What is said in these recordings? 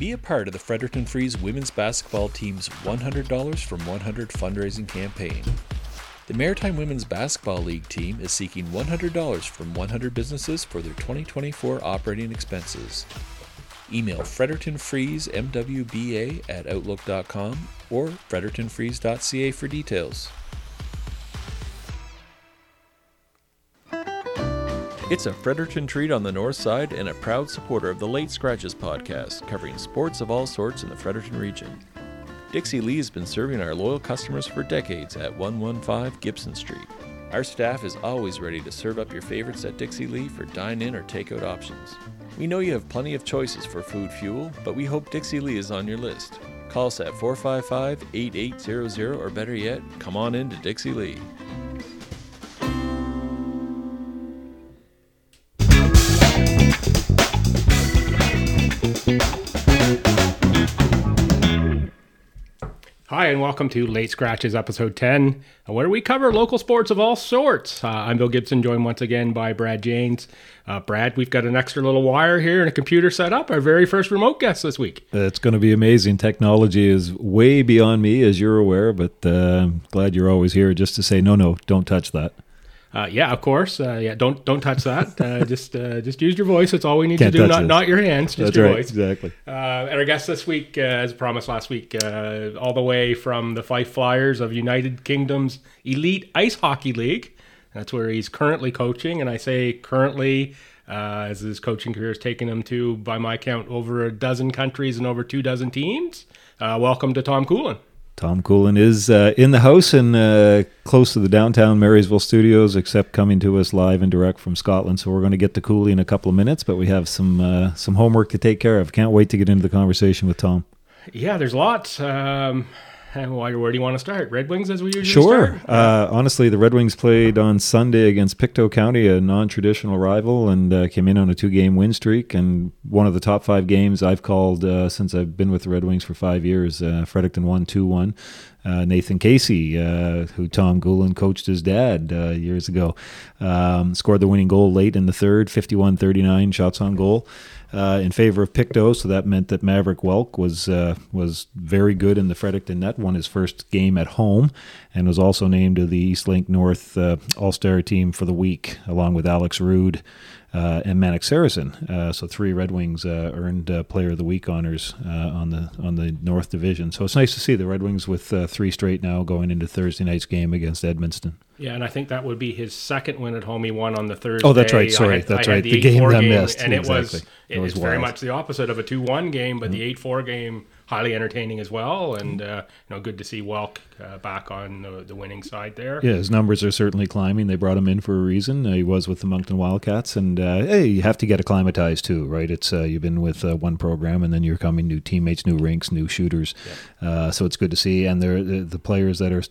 Be a part of the Fredericton Freeze women's basketball team's $100 from 100 fundraising campaign. The Maritime Women's Basketball League team is seeking $100 from 100 businesses for their 2024 operating expenses. Email frederictonfreezemwba at outlook.com or frederictonfreeze.ca for details. It's a Fredericton treat on the north side and a proud supporter of the Late Scratches podcast, covering sports of all sorts in the Fredericton region. Dixie Lee has been serving our loyal customers for decades at 115 Gibson Street. Our staff is always ready to serve up your favorites at Dixie Lee for dine in or takeout options. We know you have plenty of choices for food fuel, but we hope Dixie Lee is on your list. Call us at 455 8800 or better yet, come on in to Dixie Lee. And welcome to Late Scratches, episode 10, where we cover local sports of all sorts. Uh, I'm Bill Gibson, joined once again by Brad Janes. Uh, Brad, we've got an extra little wire here and a computer set up. Our very first remote guest this week. It's going to be amazing. Technology is way beyond me, as you're aware, but uh, I'm glad you're always here just to say, no, no, don't touch that. Uh, yeah, of course. Uh, yeah, don't don't touch that. Uh, just uh, just use your voice. That's all we need Can't to do. Not this. not your hands. Just That's your right, voice. Exactly. Uh, and our guest this week, uh, as promised last week, all the way from the Fife Flyers of United Kingdom's Elite Ice Hockey League. That's where he's currently coaching, and I say currently. as his coaching career has taken him to, by my count, over a dozen countries and over two dozen teams. welcome to Tom Coolen. Tom Coolen is uh, in the house and uh, close to the downtown Marysville studios, except coming to us live and direct from Scotland. So we're going to get to Cooley in a couple of minutes, but we have some uh, some homework to take care of. Can't wait to get into the conversation with Tom. Yeah, there's lots. Um, why, where do you want to start? Red Wings, as we usually sure. Uh, honestly, the Red Wings played on Sunday against Pictou County, a non-traditional rival, and uh, came in on a two-game win streak. And one of the top five games I've called uh, since I've been with the Red Wings for five years. Uh, Fredericton won two-one. Uh, Nathan Casey, uh, who Tom Coolen coached his dad years ago, um, scored the winning goal late in the third, 51-39 shots on goal uh, in favor of Pictou. so that meant that Maverick Welk was uh, was very good in the Fredericton net, won his first game at home, and was also named to the Eastlink North uh, All Star team for the week, along with Alex Rude uh, and Manic Saracen. Uh, so three Red Wings uh, earned uh, Player of the Week honors uh, on the on the North Division. So it's nice to see the Red Wings with uh, three straight now going into Thursday night's game against Edmonton. Yeah, and I think that would be his second win at home. He won on the Thursday. Oh, that's right. Sorry, had, that's right. The, the game that missed, and exactly. it was it, it was very much the opposite of a two-one game, but mm-hmm. the eight-four game highly entertaining as well, and uh, you know, good to see Welk uh, back on the, the, winning side there. Yeah, his numbers are certainly climbing. They brought him in for a reason. Uh, he was with the Moncton Wildcats, and uh, hey, you have to get acclimatized too, right? It's uh, you've been with uh, one program, and then you're coming new teammates, new rinks, new shooters. Yeah. so it's good to see, and they're, the, the players that are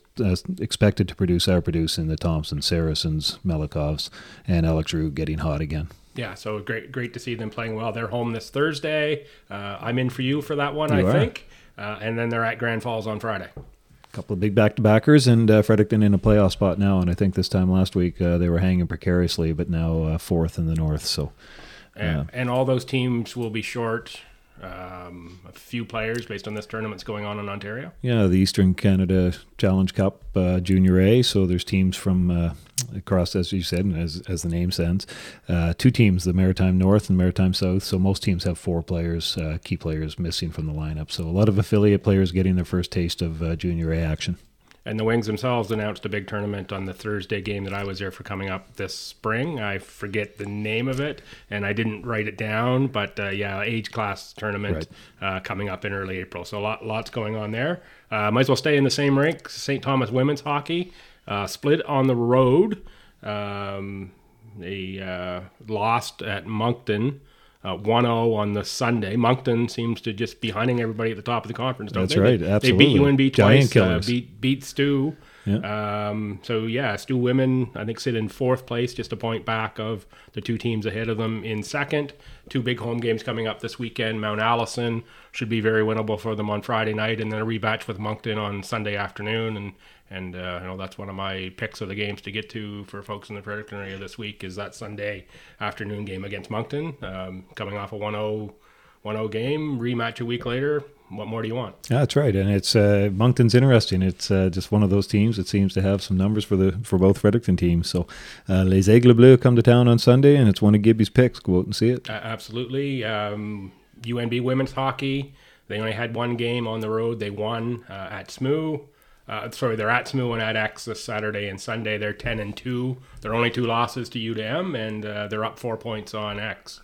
expected to produce are producing. The Thompson, Saracens, Melikovs, and Alex Rue getting hot again yeah, so great, great to see them playing well. They're home this Thursday. Uh, I'm in for you for that one, you I are. think. Uh, and then they're at Grand Falls on Friday. A couple of big back-to-backers, and uh, Fredericton in a playoff spot now. And I think this time last week uh, they were hanging precariously, but now uh, fourth in the North. So, and, and all those teams will be short um, a few players based on this tournament's going on in Ontario. Yeah, the Eastern Canada Challenge Cup uh, Junior A. So there's teams from uh, across, as you said, and as as the name sends, uh, two teams: the Maritime North and Maritime South. So most teams have four players, uh, key players missing from the lineup. So a lot of affiliate players getting their first taste of uh, Junior A action. And the Wings themselves announced a big tournament on the Thursday game that I was there for coming up this spring. I forget the name of it, and I didn't write it down, but uh, yeah, age class tournament right. uh, coming up in early April. So a lot, lots going on there. Uh, might as well stay in the same rink. St. Thomas women's hockey uh, split on the road. Um, they uh, lost at Moncton uh, 1-0 on the Sunday. Moncton seems to just be hunting everybody at the top of the conference. That's they? right, absolutely. They beat UNB twice. Uh, beat beat Stu. Yeah. Um, so yeah, Stu women I think sit in fourth place, just a point back of the two teams ahead of them in second. Two big home games coming up this weekend. Mount Allison should be very winnable for them on Friday night, and then a rematch with Moncton on Sunday afternoon. And and uh, you know that's one of my picks of the games to get to for folks in the Fredericton area this week is that Sunday afternoon game against Moncton, um, coming off a 1-0 1-0 game, rematch a week later. What more do you want? Yeah, that's right, and it's uh, Moncton's interesting. It's uh, just one of those teams that seems to have some numbers for the for both Fredericton teams. So, uh, Les Aigles Bleus come to town on Sunday, and it's one of Gibby's picks. Go out and see it. Uh, absolutely. Um, UNB women's hockey. They only had one game on the road. They won uh, at SMU. Uh, sorry, they're at SMU and at X this Saturday and Sunday. They're ten and two. They're only two losses to UDM, and uh, they're up four points on X.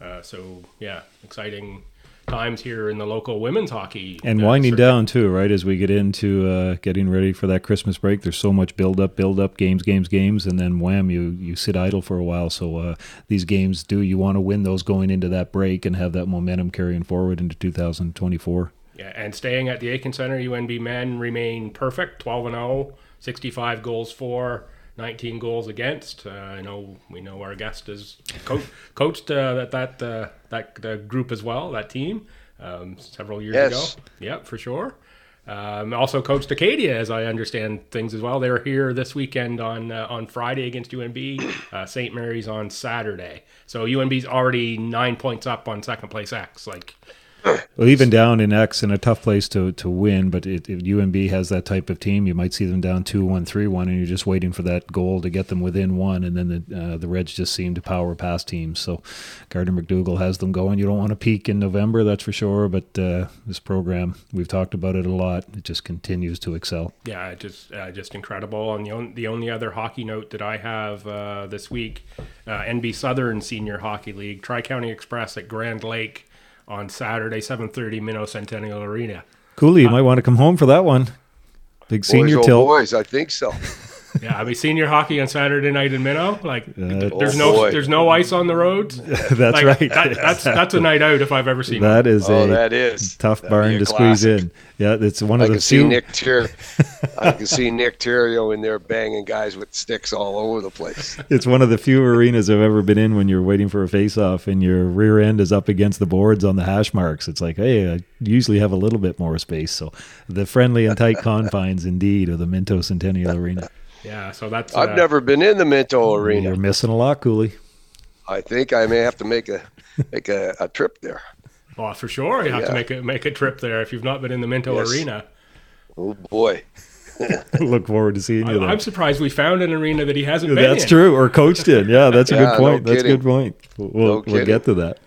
Uh, so yeah, exciting times here in the local women's hockey. And uh, winding circuit. down too, right? As we get into uh, getting ready for that Christmas break, there's so much build up, build up, games, games, games, and then wham, you you sit idle for a while. So uh, these games, do you want to win those going into that break and have that momentum carrying forward into 2024? Yeah, and staying at the Aitken Center, UNB men remain perfect 12 and 0, 65 goals for, 19 goals against. Uh, I know we know our guest has co- coached uh, that that uh, that group as well, that team, um, several years Yes. ago. Yeah, for sure. Um, also coached Acadia, as I understand things as well. They're here this weekend on uh, on Friday against UNB. Uh, St. Mary's on Saturday. So UNB's already nine points up on second place X. Like Well, even down in X in a tough place to, to win, but it, if UNB has that type of team, you might see them down 2 1 3 1, and you're just waiting for that goal to get them within one, and then the uh, the Reds just seem to power past teams. So Gardiner MacDougall has them going. You don't want to peak in November, that's for sure, but uh, this program, we've talked about it a lot, it just continues to excel. Yeah, just uh, just incredible. And the, on, the only other hockey note that I have uh, this week, uh, NB Southern Senior Hockey League, Tri County Express at Grand Lake on Saturday, seven thirty, Minto Centennial Arena. Cooley, you uh, might want to come home for that one. Big senior boys, oh tilt. boys, I think so. Yeah, I mean senior hockey on Saturday night in Minto. Like, Uh, there's Oh, no boy. there's no ice on the roads. that's Like, right. that- that's that's a night out if I've ever seen. one. that is Oh, a that is tough That'd barn be a to squeeze in. Yeah, it's one I of the can see few. Nick Ter- I can see Nick Terrio in there banging guys with sticks all over the place. It's one of the few arenas I've ever been in when you're waiting for a face-off and your rear end is up against the boards on the hash marks. It's like, hey, I usually have a little bit more space. So the friendly and tight confines, indeed, of the Minto Centennial Arena. Yeah, so that's. I've uh, never been in the Minto Arena. You're missing a lot, Cooley. I think I may have to make a make a, a trip there. Oh, for sure, you have to make a make a trip there if you've not been in the Minto Yes. Arena. Oh boy. Look forward to seeing you I, there. I'm surprised we found an arena that he hasn't been in. That's in. true. Or coached in. Yeah, that's a Yeah, good point. no that's a good point. We'll, we'll, No we'll get to that.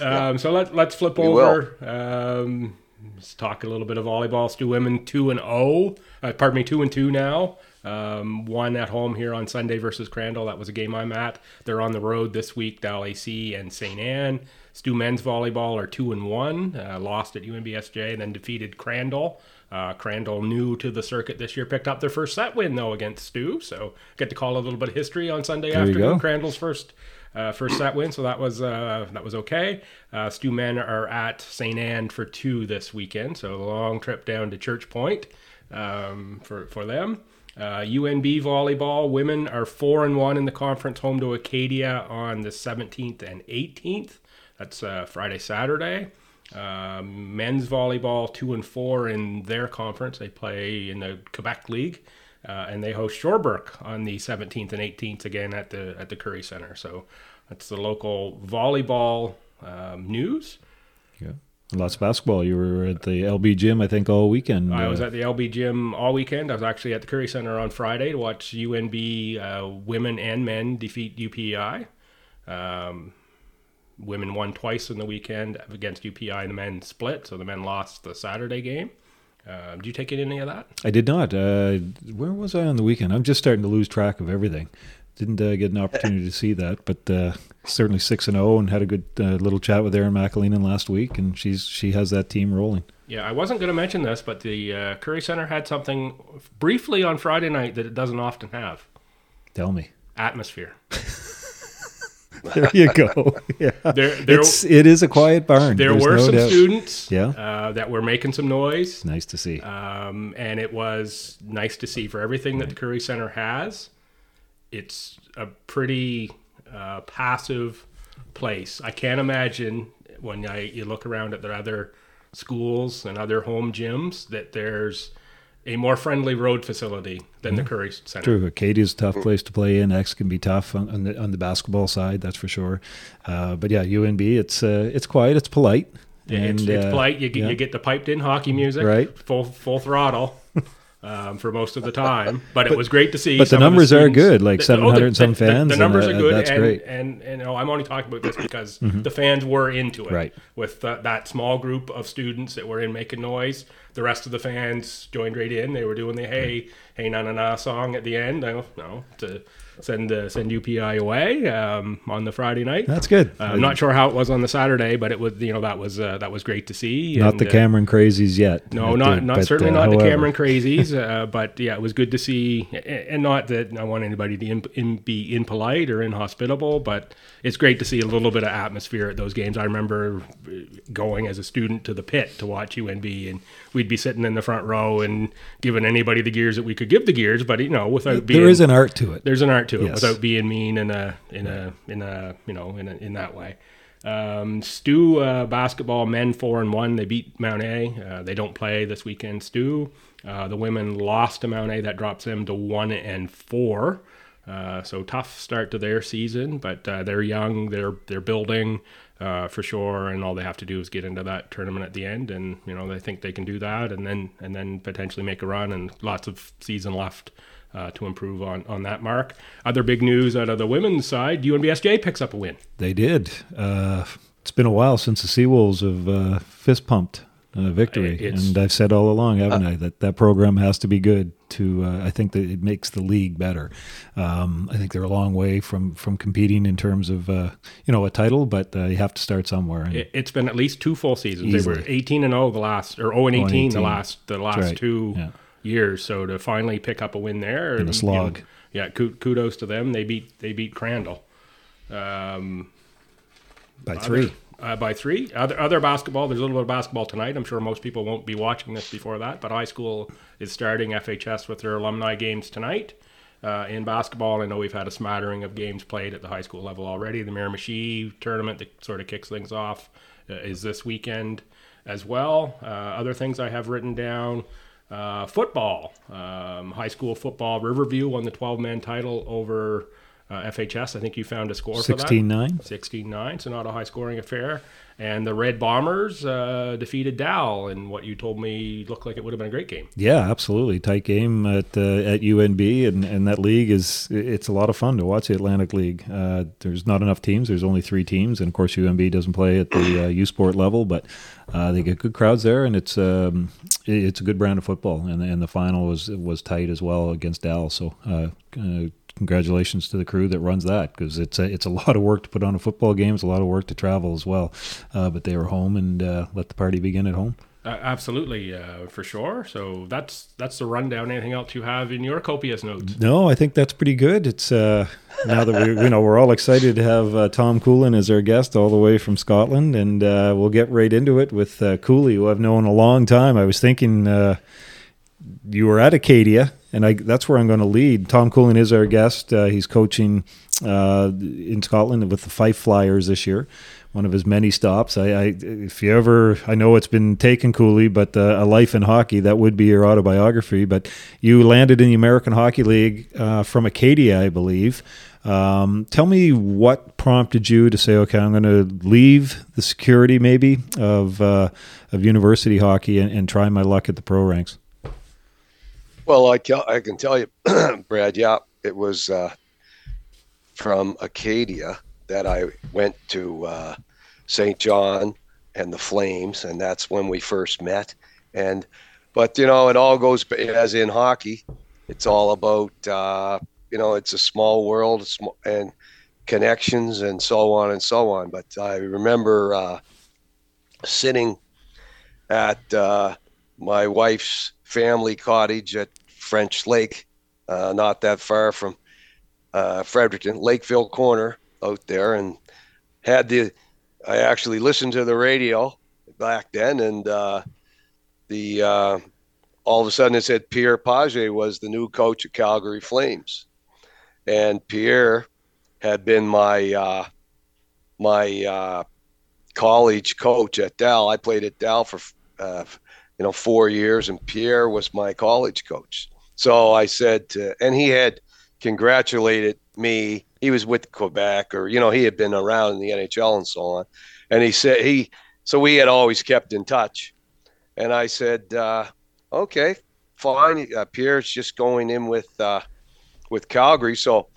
Um, so let, let's flip We over. Um, let's talk a little bit of volleyball. Stu women two and zero. Uh, pardon me, two and two now. Um, one at home here on Sunday versus Crandall. That was a game I'm at. They're on the road this week. Dal AC and St. Anne. Stu men's volleyball are two and one. Uh, lost at UNBSJ and then defeated Crandall. Uh, Crandall, new to the circuit this year, picked up their first set win though against Stu. So get to call a little bit of history on Sunday There afternoon. Crandall's first uh, first set win, so that was uh, that was okay. Uh, Stu men are at St. Anne for two this weekend, so a long trip down to Church Point um, for for them. Uh, UNB volleyball women are four and one in the conference, home to Acadia on the 17th and 18th. That's uh, Friday, Saturday. Um, men's volleyball two and four in their conference. They play in the Quebec League, uh, and they host Sherbrooke on the 17th and 18th again at the at the Currie Center. So that's the local volleyball um, news. Yeah. Lots of basketball. You were at the LB gym, I think, all weekend. I was Uh, at the LB gym all weekend. I was actually at the Currie Center on Friday to watch UNB uh, women and men defeat UPI. Um, women won twice in the weekend against UPI, and the men split, so the men lost the Saturday game. Um, did you take in any of that? I did not. Uh, where was I on the weekend? I'm just starting to lose track of everything. Didn't uh, get an opportunity to see that, but uh, certainly six and zero, and had a good uh, little chat with Erin McAleenan last week, and she's she has that team rolling. Yeah, I wasn't going to mention this, but the uh, Currie Center had something briefly on Friday night that it doesn't often have Tell me. atmosphere. There you go. Yeah, There, there, it's it is a quiet barn. there There's were no some doubt. students Yeah. uh, that were making some noise. Nice to see. um, and it was nice to see for everything that the Currie Center has. It's a pretty uh, passive place. I can't imagine when I, you look around at the other schools and other home gyms that there's a more friendly road facility than the Currie Center. True, Acadia's a tough place to play in. X can be tough on, on the on the basketball side, that's for sure. Uh, but yeah, UNB, it's uh, it's quiet, it's polite. It's, and, it's uh, polite. You yeah. you get the piped in hockey music, Right. Full full throttle. Um, for most of the time, but, it was great to see. but the some of numbers are good, like the- 700 and some the- the- fans, The, and, numbers uh, are good, that's and, great. And and you know, I'm only talking about this because the fans were into it. Right. With uh, that small group of students that were in making noise, the rest of the fans joined right in. They were doing the hey hey na na na song at the end. No, no, to send uh, send UPI away um, on the Friday night. That's good. Uh, I'm not sure how it was on the Saturday, but it was you know that was uh, that was great to see. not and, the uh, Cameron crazies yet. no, not not but, certainly uh, not the. Cameron crazies, uh, but yeah, it was good to see, and not that I want anybody to in, in, be impolite or inhospitable, but it's great to see a little bit of atmosphere at those games. I remember going as a student to the pit to watch UNB, and we'd be sitting in the front row and giving anybody the gears that we could give the gears, but you know, without being There is an art to it. there's an art to it Yes. without being mean in a in a in a you know in a, in that way. Um, Stu uh, basketball men four and one. They beat Mount A. Uh, they don't play this weekend. Stu. Uh, the women lost to Mount A. That drops them to one and four. Uh, so tough start to their season, but uh, they're young. They're they're building uh, for sure, and all they have to do is get into that tournament at the end, and you know they think they can do that, and then and then potentially make a run, and lots of season left uh, to improve on on that mark. Other big news out of the women's side: UNBSJ picks up a win. They did. Uh, it's been a while since the Seawolves have uh, fist pumped uh, victory, It's- and I've said all along, haven't I, that that program has to be good. To uh, I think that it makes the league better. Um, I think they're a long way from from competing in terms of uh, you know a title, but uh, you have to start somewhere. And It, it's been at least two full seasons. They were 18 and 0 the last, or 0 and 18, the 18. last the last right. two Yeah. Years. So to finally pick up a win there, In a you know, yeah, kudos to them. They beat they beat Crandall. Um, by three. uh, by three. Other other basketball. There's a little bit of basketball tonight. I'm sure most people won't be watching this before that, but high school is starting FHS with their alumni games tonight. Uh, in basketball, I know we've had a smattering of games played at the high school level already. The Miramichi tournament that sort of kicks things off uh, is this weekend as well. Uh, other things I have written down. Uh, football, um, high school football. Riverview won the 12 man title over uh, FHS. I think you found a score for that. 16-9? 16-9, so not a high scoring affair. And the Red Bombers uh, defeated Dal in what you told me looked like it would have been a great game. Yeah, absolutely. Tight game at uh, at UNB, and, and that league is it's a lot of fun to watch the Atlantic League. Uh, there's not enough teams. There's only three teams, and of course UNB doesn't play at the uh, U Sport level, but uh, they get good crowds there, and it's um, it's a good brand of football. And and the final was was tight as well against Dal. So. Congratulations to the crew that runs that because it's a, it's a lot of work to put on a football game. It's a lot of work to travel as well. Uh, but they were home and uh, let the party begin at home. Uh, absolutely, uh, for sure. So that's that's the rundown. Anything else you have in your copious notes? No, I think that's pretty good. It's uh, now that we, you know, we're all excited to have uh, Tom Coolen as our guest all the way from Scotland, and uh, we'll get right into it with uh, Cooley, who I've known a long time. I was thinking uh, you were at Acadia, and I, that's where I'm going to lead. Tom Coolen is our guest. Uh, he's coaching uh, in Scotland with the Fife Flyers this year. One of his many stops. I, I if you ever, I know it's been taken, Cooley, but uh, a life in hockey that would be your autobiography. But you landed in the American Hockey League uh, from Acadia, I believe. Um, tell me what prompted you to say, okay, I'm going to leave the security maybe of uh, of university hockey and, and try my luck at the pro ranks. Well, I, ca- I can tell you, Brad, yeah, it was uh, from Acadia that I went to uh, St. John and the Flames, and that's when we first met. And, but, you know, it all goes, as in hockey, it's all about, uh, you know, it's a small world and connections and so on and so on. But I remember uh, sitting at uh, my wife's family cottage at French Lake, uh, not that far from uh, Fredericton, Lakeville Corner out there, and had the. I actually listened to the radio back then, and uh, the uh, all of a sudden it said Pierre Page was the new coach of Calgary Flames, and Pierre had been my uh, my uh, college coach at Dal. I played at Dal for you know, four years, and Pierre was my college coach. So I said, to, and he had congratulated me. He was with Quebec, or you know, he had been around in the NHL and so on. And he said he, so we had always kept in touch. And I said, uh, okay, fine. Uh, Pierre's just going in with uh, with Calgary, so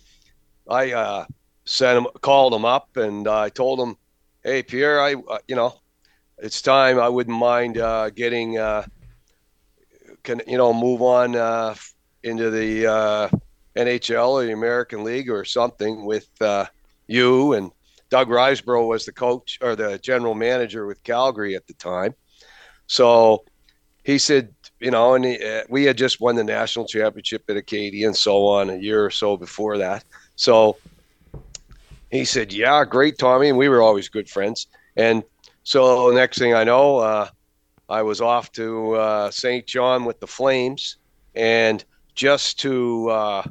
I uh, sent him, called him up, and I told him, hey, Pierre, I, uh, you know, it's time. I wouldn't mind uh, getting, uh, can you know, move on uh, into the uh, NHL or the American League or something with uh, you. And Doug Risebrough was the coach or the general manager with Calgary at the time. So he said, you know, and he, uh, we had just won the national championship at Acadia and so on a year or so before that. So he said, "Yeah, great, Tommy," and we were always good friends. And so next thing I know, uh, I was off to uh, St. John with the Flames, and just to, uh,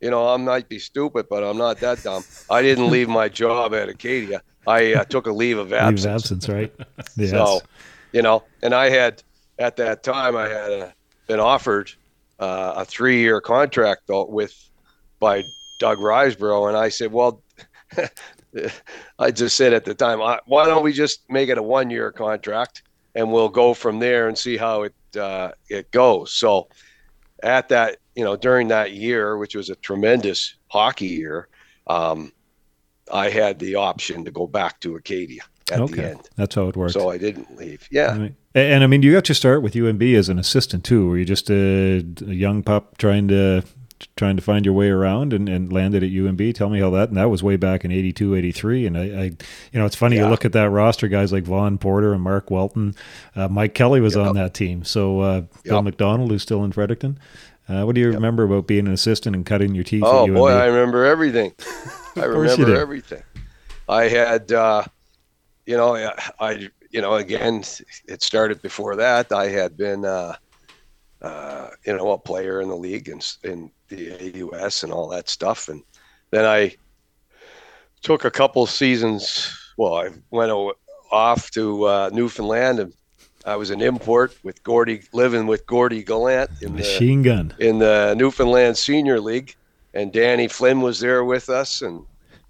you know, I might be stupid, but I'm not that dumb. I didn't leave my job at Acadia. I uh, took a leave of absence. Leave of absence, right? yes. So, you know, and I had at that time I had uh, been offered uh, a three-year contract though, with by Doug Risebrough, and I said, well. I just said at the time, why don't we just make it a one-year contract and we'll go from there and see how it uh, it goes. So at that, you know, during that year, which was a tremendous hockey year, um, I had the option to go back to Acadia at okay. the end. That's how it works. So I didn't leave. Yeah. And, and, I mean, you got to start with UNB as an assistant too. Were you just a, a young pup trying to trying to find your way around and, and landed at UNB. Tell me how that, and that was way back in 82, 83. And I, I you know, it's funny, yeah. you look at that roster, guys like Vaughn Porter and Mark Welton, uh, Mike Kelly was yep. on that team. So uh, Bill yep. McDonald, who's still in Fredericton. Uh, what do you yep. remember about being an assistant and cutting your teeth? Oh boy, I remember everything. I remember everything. I had, uh, you know, I, you know, again, it started before that. I had been, uh, uh, you know, a player in the league and in the AUS and all that stuff. And then I took a couple seasons. Well, I went off to uh, Newfoundland and I was an import with Gordy, living with Gordy Gallant in the machine the, gun in the Newfoundland Senior League, and Danny Flynn was there with us. And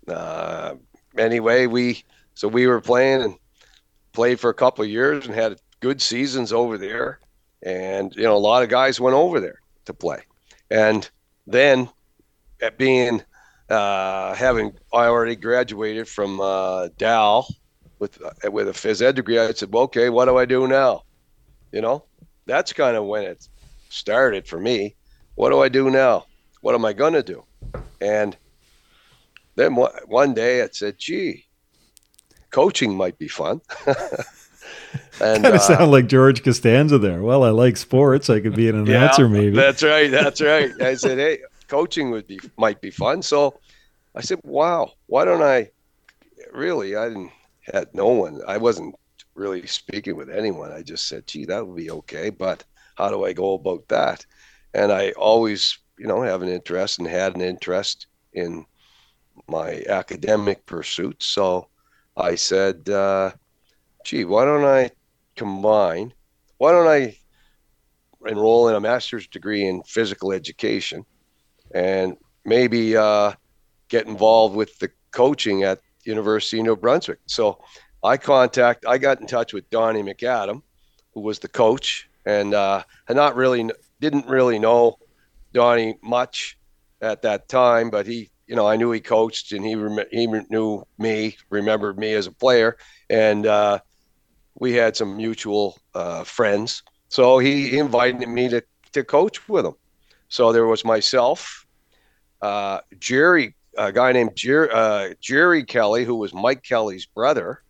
uh, anyway, we so we were playing and played for a couple of years and had good seasons over there. And you know, a lot of guys went over there to play, and then at being uh, having I already graduated from uh, Dal with uh, with a phys ed degree, I said, well, okay, what do I do now? You know, that's kind of when it started for me. What do I do now? What am I gonna do? And then one day it said, gee, coaching might be fun. and kind of uh, sound like George Costanza there. Well, I like sports. I could be an announcer, yeah, maybe. That's right. That's right. I said, hey, coaching would be might be fun. So I said, wow, why don't I? Really, I didn't had no one. I wasn't really speaking with anyone. I just said, gee, that would be okay, but how do I go about that? And I always, you know, have an interest and had an interest in my academic pursuits. So I said, uh, gee, why don't I combine? Why don't I enroll in a master's degree in physical education and maybe uh, get involved with the coaching at University of New Brunswick? So I contact, I got in touch with Donnie McAdam, who was the coach, and uh, had not really, didn't really know Donnie much at that time, but he, you know, I knew he coached and he rem- he knew me, remembered me as a player, and uh, we had some mutual uh, friends. So he invited me to, to coach with him. So there was myself, uh, Jerry, a guy named Jer- uh, Jerry Kelly, who was Mike Kelly's brother,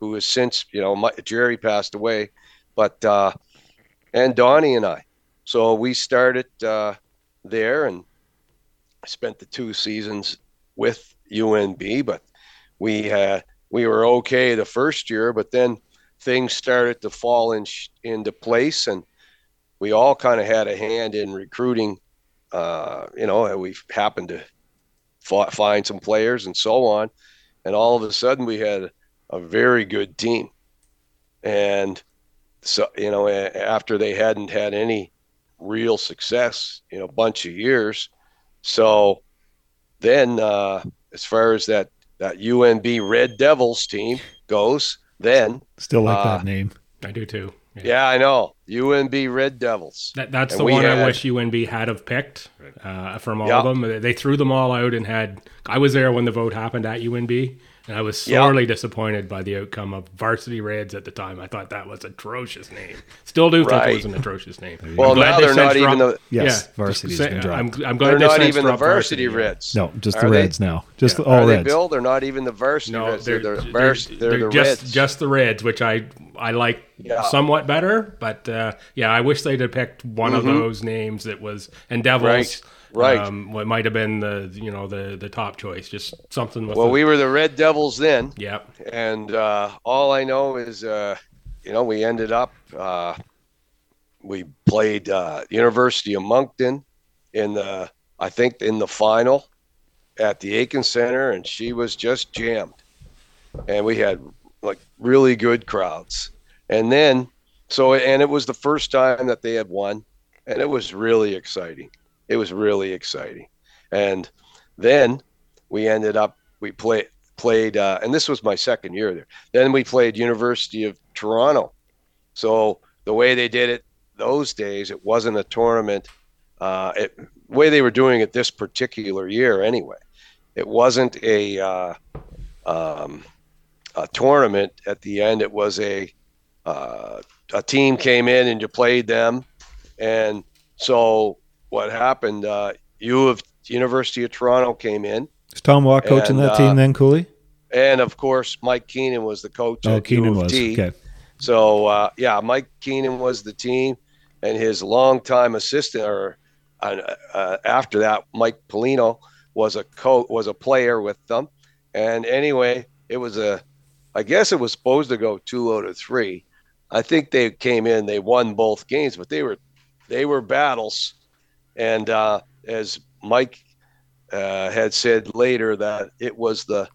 who has since, you know, my, Jerry passed away, but, uh, and Donnie and I. So we started uh, there and spent the two seasons with UNB, but we we were okay the first year, but then things started to fall in, into place, and we all kind of had a hand in recruiting. Uh, you know, we happened to find some players and so on, and all of a sudden we had a very good team, and so you know after they hadn't had any real success in a bunch of years. So then, uh, as far as that that UNB Red Devils team goes, then still like uh, that name. I do too. Yeah, yeah I know UNB Red Devils. That, that's and the one had, I wish UNB had have picked uh, from all of them. They threw them all out and had. I was there when the vote happened at UNB, and I was sorely yep. disappointed by the outcome of Varsity Reds at the time. I thought that was atrocious name. Still do right. think it was an atrocious name. Well, now they're not even the yes, yeah, Varsity's say, been dropped. I'm, I'm glad they're not even the Varsity, varsity Reds. No, just Are the Reds they? now. Just yeah. the, all Are Reds. They, Bill, they're not even the Varsity no, Reds. They're, they're, they're, they're, they're the just, Reds. Just the Reds, which I I like yeah. somewhat better. But uh, yeah, I wish they'd have picked one mm-hmm. of those names that was and Devils. Right Right. Um, what might have been the you know the the top choice, just something. With well, the... we were the Red Devils then. Yeah. And uh, all I know is, uh, you know, we ended up uh, we played uh, University of Moncton in the I think in the final at the Aitken Center, and she was just jammed, and we had like really good crowds, and then so and it was the first time that they had won, and it was really exciting it was really exciting. And then we ended up we played played uh, and this was my second year there. Then we played University of Toronto. So the way they did it those days, it wasn't a tournament. Uh, it, way they were doing it this particular year, anyway, it wasn't a uh, um, a tournament. At the end, it was a uh, a team came in and you played them, and so what happened. Uh, U of University of Toronto came in. Is Tom Watt coaching that uh, team then, Cooley? And of course, Mike Keenan was the coach. Oh, Keenan was okay. So uh, yeah, Mike Keenan was the team, and his longtime assistant, or uh, uh, after that, Mike Pelino was a coach, was a player with them. And anyway, it was a, I guess it was supposed to go two out of three. I think they came in, they won both games, but they were, they were battles and uh, as Mike uh, had said later, that it was the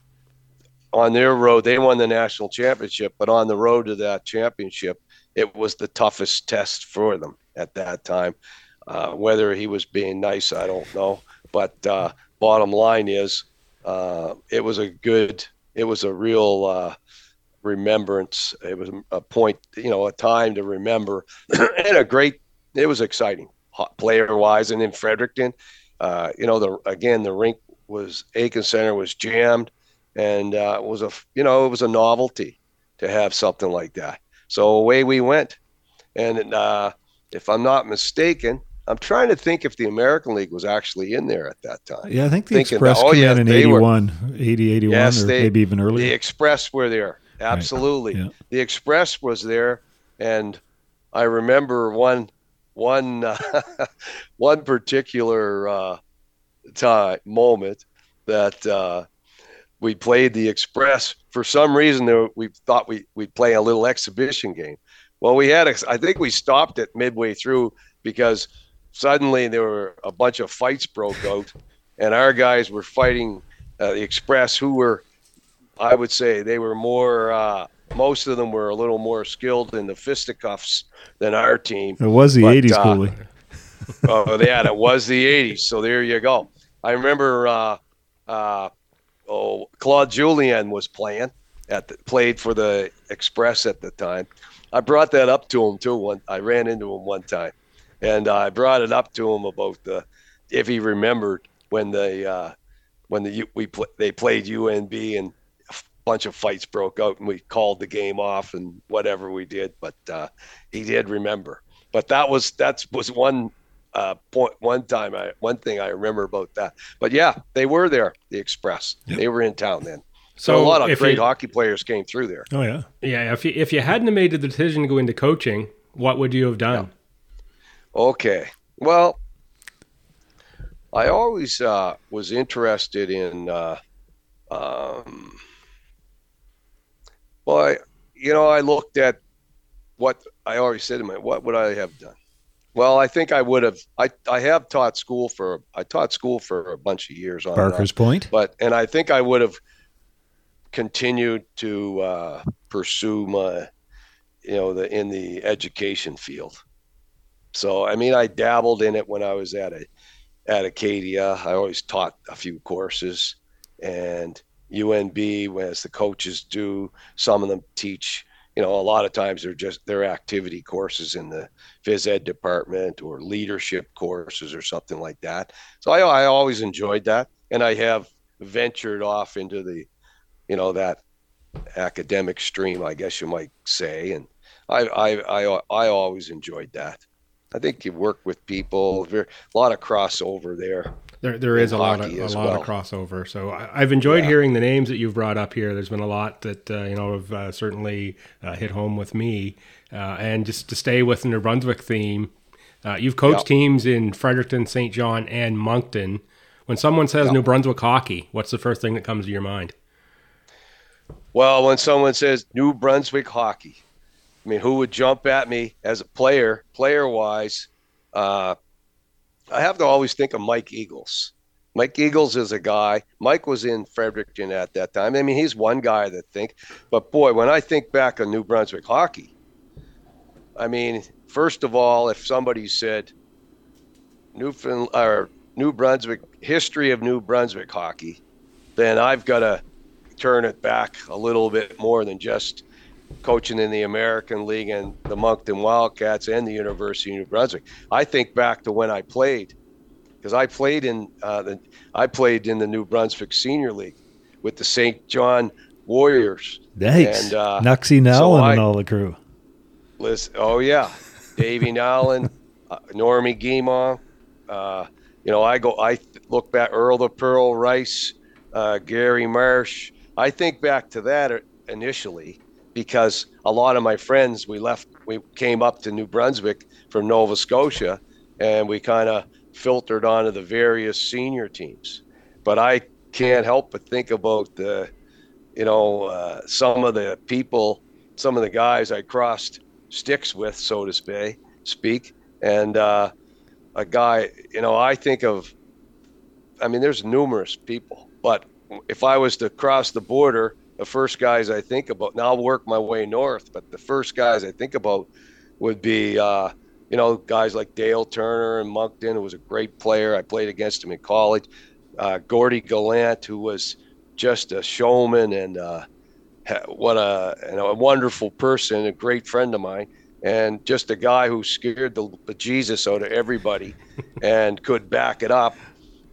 on their road they won the national championship, but on the road to that championship, it was the toughest test for them at that time. Uh, whether he was being nice, I don't know. But uh, bottom line is, uh, it was a good, it was a real uh, remembrance. It was a point, you know, a time to remember, and a great. It was exciting player wise. And in Fredericton, uh, you know, the again the rink was Aitken Center was jammed, and uh, it was a you know it was a novelty to have something like that. So away we went, and uh, if I'm not mistaken. I'm trying to think if the American League was actually in there at that time. Yeah, I think the Thinking Express that, oh, came in in 81, were, 80, 81, yes, or they, maybe even earlier. The Express were there. Absolutely. Right. Yeah. The Express was there. And I remember one one uh, one particular uh, time moment that uh, we played the Express. For some reason, there, we thought we we'd play a little exhibition game. Well, we had a, I think we stopped it midway through because suddenly there were a bunch of fights broke out, and our guys were fighting uh, the Express, who were, I would say, they were more uh, most of them were a little more skilled in the fisticuffs than our team. It was the but, 80s, uh, Cooley. oh, yeah, it was the 80s. So there you go. I remember uh, uh, oh, Claude Julien was playing at the, played for the Express at the time. I brought that up to him too. One, I ran into him one time, and I brought it up to him about the if he remembered when they uh, when the we pl- they played UNB and bunch of fights broke out and we called the game off and whatever we did but uh, he did remember. But that was that was one uh, point one time I one thing I remember about that. But yeah they were there the express. Yep. they were in town then. So, so a lot of great you, hockey players came through there. Oh yeah. Yeah if you, if you hadn't made the decision to go into coaching what would you have done? Yeah. okay. Well I always uh, was interested in uh, um, well, I, you know, I looked at what I already said to my, what would I have done? Well, I think I would have. I, I have taught school for I taught school for a bunch of years on Barker's Point, but and I think I would have continued to uh, pursue my you know, the in the education field. So I mean, I dabbled in it when I was at a at Acadia. I always taught a few courses, and UNB, as the coaches do, some of them teach. You know, a lot of times they're just their activity courses in the phys ed department or leadership courses or something like that. So I, I always enjoyed that, and I have ventured off into the, you know, that academic stream, I guess you might say, and I I I, I always enjoyed that. I think you work with people. A lot of crossover there. There, there is a lot of a lot well. of crossover. So I, have enjoyed yeah. hearing the names that you've brought up here. There's been a lot that uh, you know have uh, certainly uh, hit home with me. Uh, and just to stay with the New Brunswick theme, uh, you've coached yep. teams in Fredericton, St. John, and Moncton. When someone says yep. New Brunswick hockey, what's the first thing that comes to your mind? Well, when someone says New Brunswick hockey, I mean, who would jump at me as a player, player wise? Uh, I have to always think of Mike Eagles. Mike Eagles is a guy. Mike was in Fredericton at that time. I mean, he's one guy that think. But boy, when I think back on New Brunswick hockey, I mean, first of all, if somebody said Newfoundland or New Brunswick history of New Brunswick hockey, then I've got to turn it back a little bit more than just coaching in the American League and the Moncton Wildcats and the University of New Brunswick. I think back to when I played, because I played in uh, the I played in the New Brunswick Senior League with the St. John Warriors. Thanks, and uh, Nuxie Nallen so and all the crew. Listen, oh yeah, Davey Nallen, uh, Normie Guimont. Uh, you know, I go. I look back. Earl the Pearl Rice, uh, Gary Marsh. I think back to that initially because a lot of my friends we left we came up to New Brunswick from Nova Scotia and we kind of filtered onto the various senior teams. But I can't help but think about the you know uh, some of the people some of the guys I crossed sticks with so to speak. And uh, a guy you know I think of I mean there's numerous people but if I was to cross the border the first guys I think about. Now I'll work my way north, but the first guys I think about would be, uh, you know, guys like Dale Turner and Moncton, who was a great player. I played against him in college. Uh, Gordie Gallant, who was just a showman and uh, what a, you know, a wonderful person, a great friend of mine, and just a guy who scared the, the Jesus out of everybody and could back it up.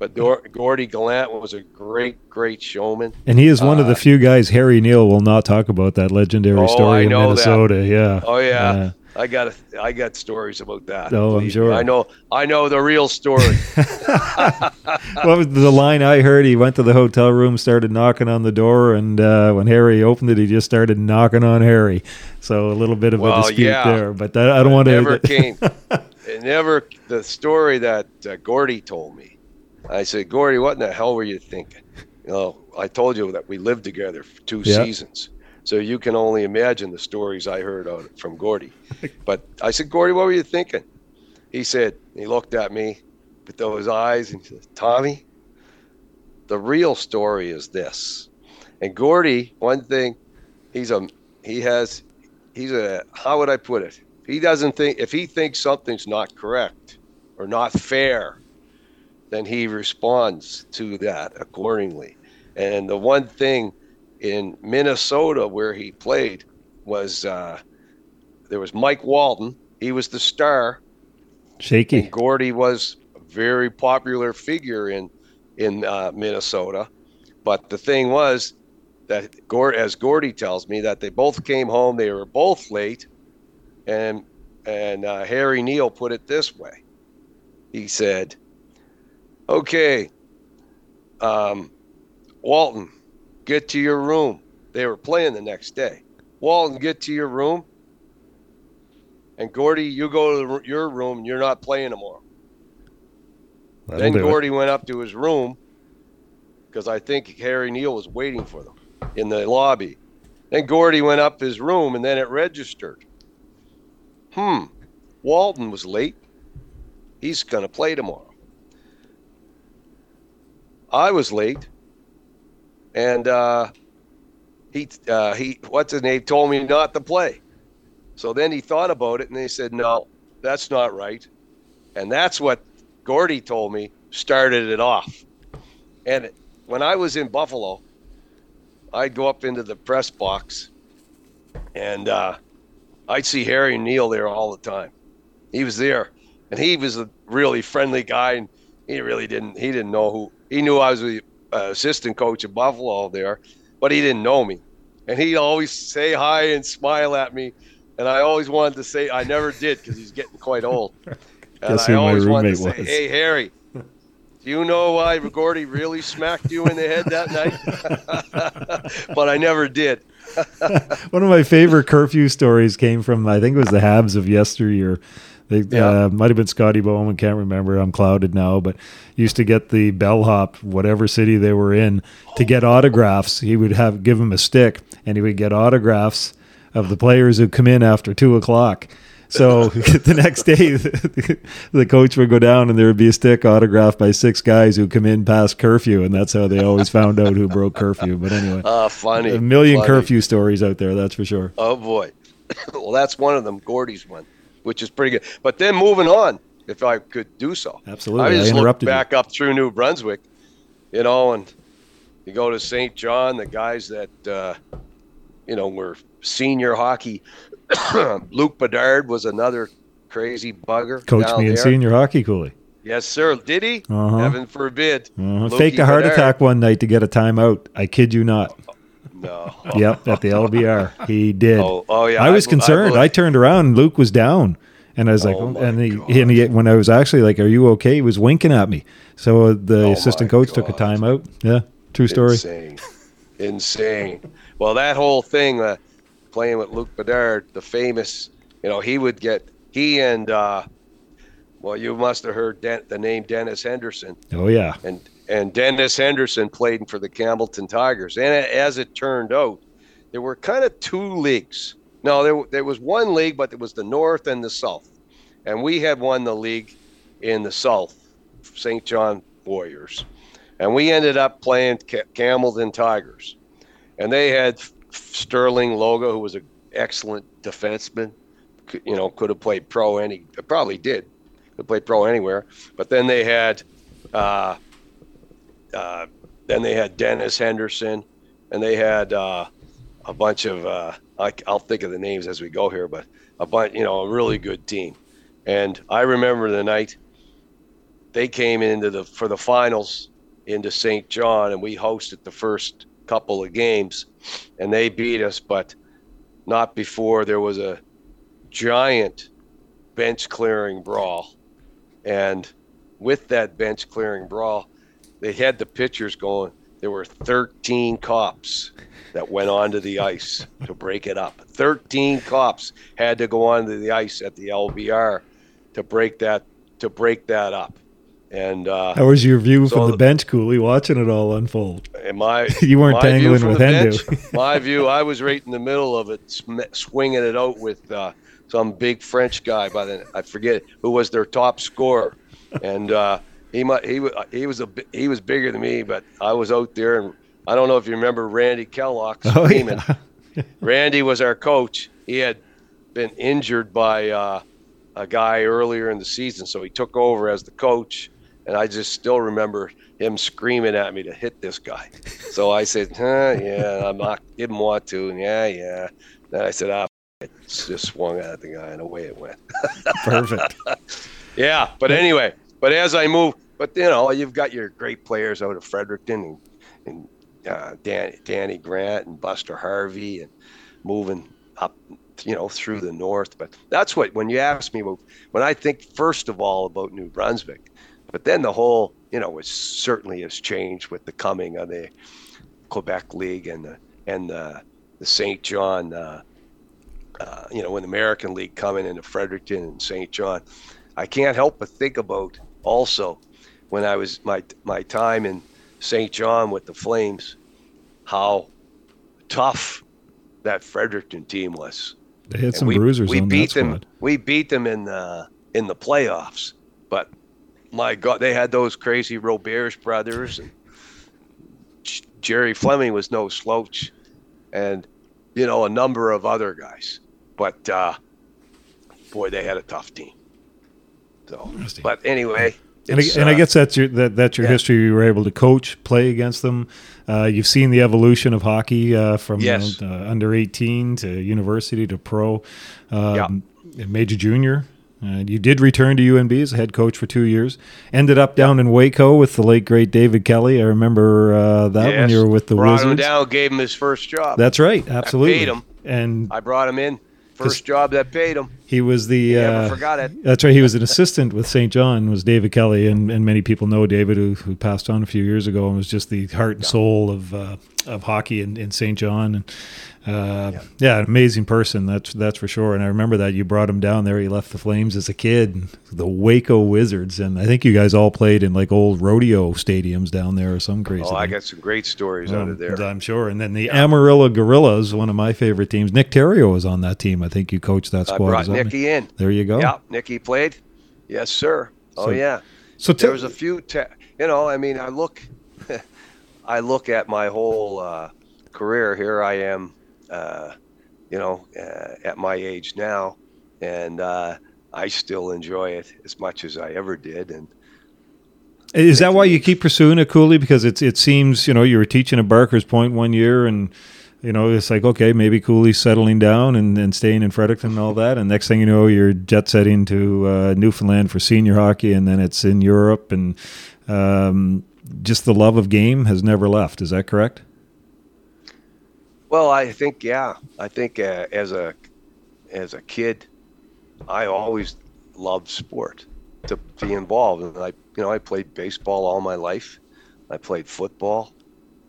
But Gordy Gallant was a great, great showman. And he is one uh, of the uh, few guys Harry Neale will not talk about that legendary oh, story in Minnesota. That. Yeah. Oh yeah. yeah. I got a, I got stories about that. Oh, I'm sure. I know I know the real story. what was the line I heard? He went to the hotel room, started knocking on the door, and uh, when Harry opened it, he just started knocking on Harry. So a little bit of well, a dispute yeah. there. But that, I don't want to. Never came. it never. The story that uh, Gordie told me I said, Gordy, what in the hell were you thinking? You know, I told you that we lived together for two yep. seasons. So you can only imagine the stories I heard from Gordy. But I said, Gordy, what were you thinking? He said, he looked at me with those eyes and he said, Tommy, the real story is this. And Gordy, one thing, he's a, he has, he's a, how would I put it? He doesn't think, if he thinks something's not correct or not fair, then he responds to that accordingly. And the one thing in Minnesota where he played was uh, there was Mike Walton. He was the star. Shaky. And Gordie was a very popular figure in in uh, Minnesota. But the thing was that, Gord, as Gordy tells me, that they both came home. They were both late, and and uh, Harry Neale put it this way. He said, Okay, um, Walton, get to your room. They were playing the next day. Walton, get to your room. And Gordy, you go to your room. And you're not playing tomorrow. That'll then Gordy it. went up to his room because I think Harry Neale was waiting for them in the lobby. Then Gordy went up his room and then it registered. Hmm, Walton was late. He's going to play tomorrow. I was late, and uh, he uh, he what's his name told me not to play. So then he thought about it and he said, no, that's not right. And that's what Gordy told me started it off. And when I was in Buffalo, I'd go up into the press box and uh, I'd see Harry Neale there all the time. He was there and he was a really friendly guy and he really didn't he didn't know who he knew I was the uh, assistant coach of Buffalo there, but he didn't know me. And he'd always say hi and smile at me. And I always wanted to say I never did because he's getting quite old. And Guess I always wanted to say, was. "Hey Harry, do you know why Gordy really smacked you in the head that night?" but I never did. One of my favorite curfew stories came from I think it was the Habs of yesteryear. They Yeah. uh, might have been Scotty Bowman, can't remember. I'm clouded now, but used to get the bellhop, whatever city they were in, to get autographs. He would have give him a stick, and he would get autographs of the players who come in after two o'clock. So the next day, the, coach would go down, and there would be a stick autographed by six guys who come in past curfew, and that's how they always found out who broke curfew. But anyway, Ah, funny. a million funny. curfew stories out there, that's for sure. Oh boy. well, that's one of them. Gordy's one, which is pretty good. But then moving on, if I could do so. Absolutely. I I just look interrupted you. back up through New Brunswick, you know, and you go to St. John, the guys that, uh, you know, were senior hockey. Luke Bedard was another crazy bugger. Coach me in senior hockey, Cooley. Yes, sir. Did he? Uh-huh. Heaven forbid. Uh, Lukey faked a heart Bedard. attack one night to get a timeout. I kid you not. No. Yep, at the LBR, he did. Oh, oh yeah. I was bel- concerned. bel- I, turned around and Luke was down, and I was like, Oh, oh, and he, God. and he, when I was actually like, "Are you okay?" He was winking at me. So the Oh, assistant coach took a timeout. Yeah, true story. Insane. Insane. Well, that whole thing, uh, playing with Luke Bedard, the famous, you know, he would get, he and, uh, well, you must have heard Den- the name Dennis Henderson. Oh yeah, And, and Dennis Henderson played for the Campbellton Tigers. And as it turned out, there were kind of two leagues. No, there, there was one league, but it was the North and the South. And we had won the league in the South, St. John Warriors. And we ended up playing Ca- Campbellton Tigers. And they had Sterling Loga, who was an excellent defenseman. Could- You know, could have played pro any, probably did. Could play pro anywhere. But then they had, uh, uh, then they had Dennis Henderson, and they had uh, a bunch of uh, I, I'll think of the names as we go here, but a bunch, you know, a really good team. And I remember the night they came into the for the finals into St. John, and we hosted the first couple of games, and they beat us, but not before there was a giant bench clearing brawl, and with that bench clearing brawl, they had the pitchers going. There were 13 cops that went onto the ice to break it up. 13 cops had to go onto the ice at the LBR to break that to break that up. And uh, how was your view So from the the- bench, Cooley, watching it all unfold? my You weren't tangling with the Hendu. my view, I was right in the middle of it, sm- swinging it out with uh, some big French guy by the I forget who was their top scorer, and uh, he mu- he he was a he was bigger than me, but I was out there, and I don't know if you remember Randy Kellogg Oh screaming. yeah, Randy was our coach. He had been injured by uh, a guy earlier in the season, so he took over as the coach. And I just still remember him screaming at me to hit this guy. So I said, huh, yeah, I'm not, didn't want to. And yeah, yeah. Then I said, ah, it. just swung at the guy, and away it went. perfect. Yeah, but anyway, but as I move, but you know, you've got your great players out of Fredericton and, and uh, Dan, Danny Grant and Buster Harvey and moving up, you know, through the north. But that's what when you ask me, when I think first of all about New Brunswick, but then the whole, you know, it certainly has changed with the coming of the Quebec League and the and the, the St. John. Uh, uh, you know, when the American League coming into Fredericton and St. John, I can't help but think about also when I was my my time in St. John with the Flames, how tough that Fredericton team was. They had some we, bruisers we on beat them. We beat them in the in the playoffs, but my God, they had those crazy Roberge brothers, and Jerry Fleming was no slouch, and you know a number of other guys. But uh, boy, they had a tough team. So, but anyway, and I, and I, uh, guess that's your that, that's your yeah. history. You were able to coach, play against them. Uh, you've seen the evolution of hockey uh, from yes. uh, under eighteen to university to pro, um, yeah. major junior. Uh, you did return to UNB as a head coach for two years. Ended up down in Waco with the late great David Kelly. I remember uh, that yes. when you were with the brought Wizards. him down, gave him his first job. That's right, absolutely. I paid him, and I brought him in. First job that paid him. He was the. He uh, forgot it. That's right. He was an assistant with St. John. Was David Kelly, and, and many people know David, who, who passed on a few years ago, and was just the heart and soul of uh, of hockey in, in St. John. And uh, yeah. yeah. an amazing person. That's that's for sure. And I remember that you brought him down there. He left the Flames as a kid, the Waco Wizards, and I think you guys all played in like old rodeo stadiums down there or some crazy. Oh, I got some great stories um, out of there. I'm sure. And then the yeah. Amarillo Gorillas, one of my favorite teams. Nick Terrio was on that team. I think you coached that squad. I brought Nicky in. There you go. Yeah, Nicky played. Yes, sir. Oh so, yeah. So t- there was a few. Te- you know, I mean, I look, I look at my whole uh, career. Here I am. Uh, you know, uh, at my age now, and uh, I still enjoy it as much as I ever did. And is that why you keep pursuing it, Cooley? Because it's it seems you know you were teaching at Barker's Point one year, and you know it's like okay maybe Cooley's settling down and, and staying in Fredericton and all that, and next thing you know you're jet setting to uh, Newfoundland for senior hockey, and then it's in Europe, and um, just the love of game has never left. Is that correct? Well, I think yeah. I think uh, as a as a kid, I always loved sport to be involved. And I, you know, I played baseball all my life. I played football.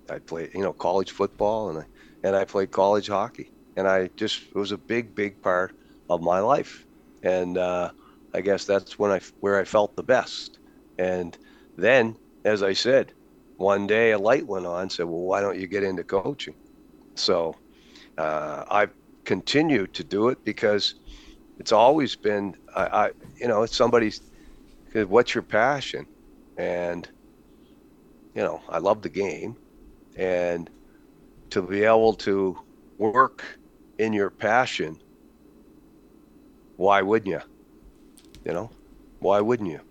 I played, you know, college football, and I and I played college hockey. And I just it was a big, big part of my life. And uh, I guess that's when I where I felt the best. And then, as I said, one day a light went on. Said, "Well, why don't you get into coaching?" So uh, I continue to do it because it's always been, I, I you know, it's somebody's, what's your passion? And, you know, I love the game. And to be able to work in your passion, why wouldn't you? You know, why wouldn't you?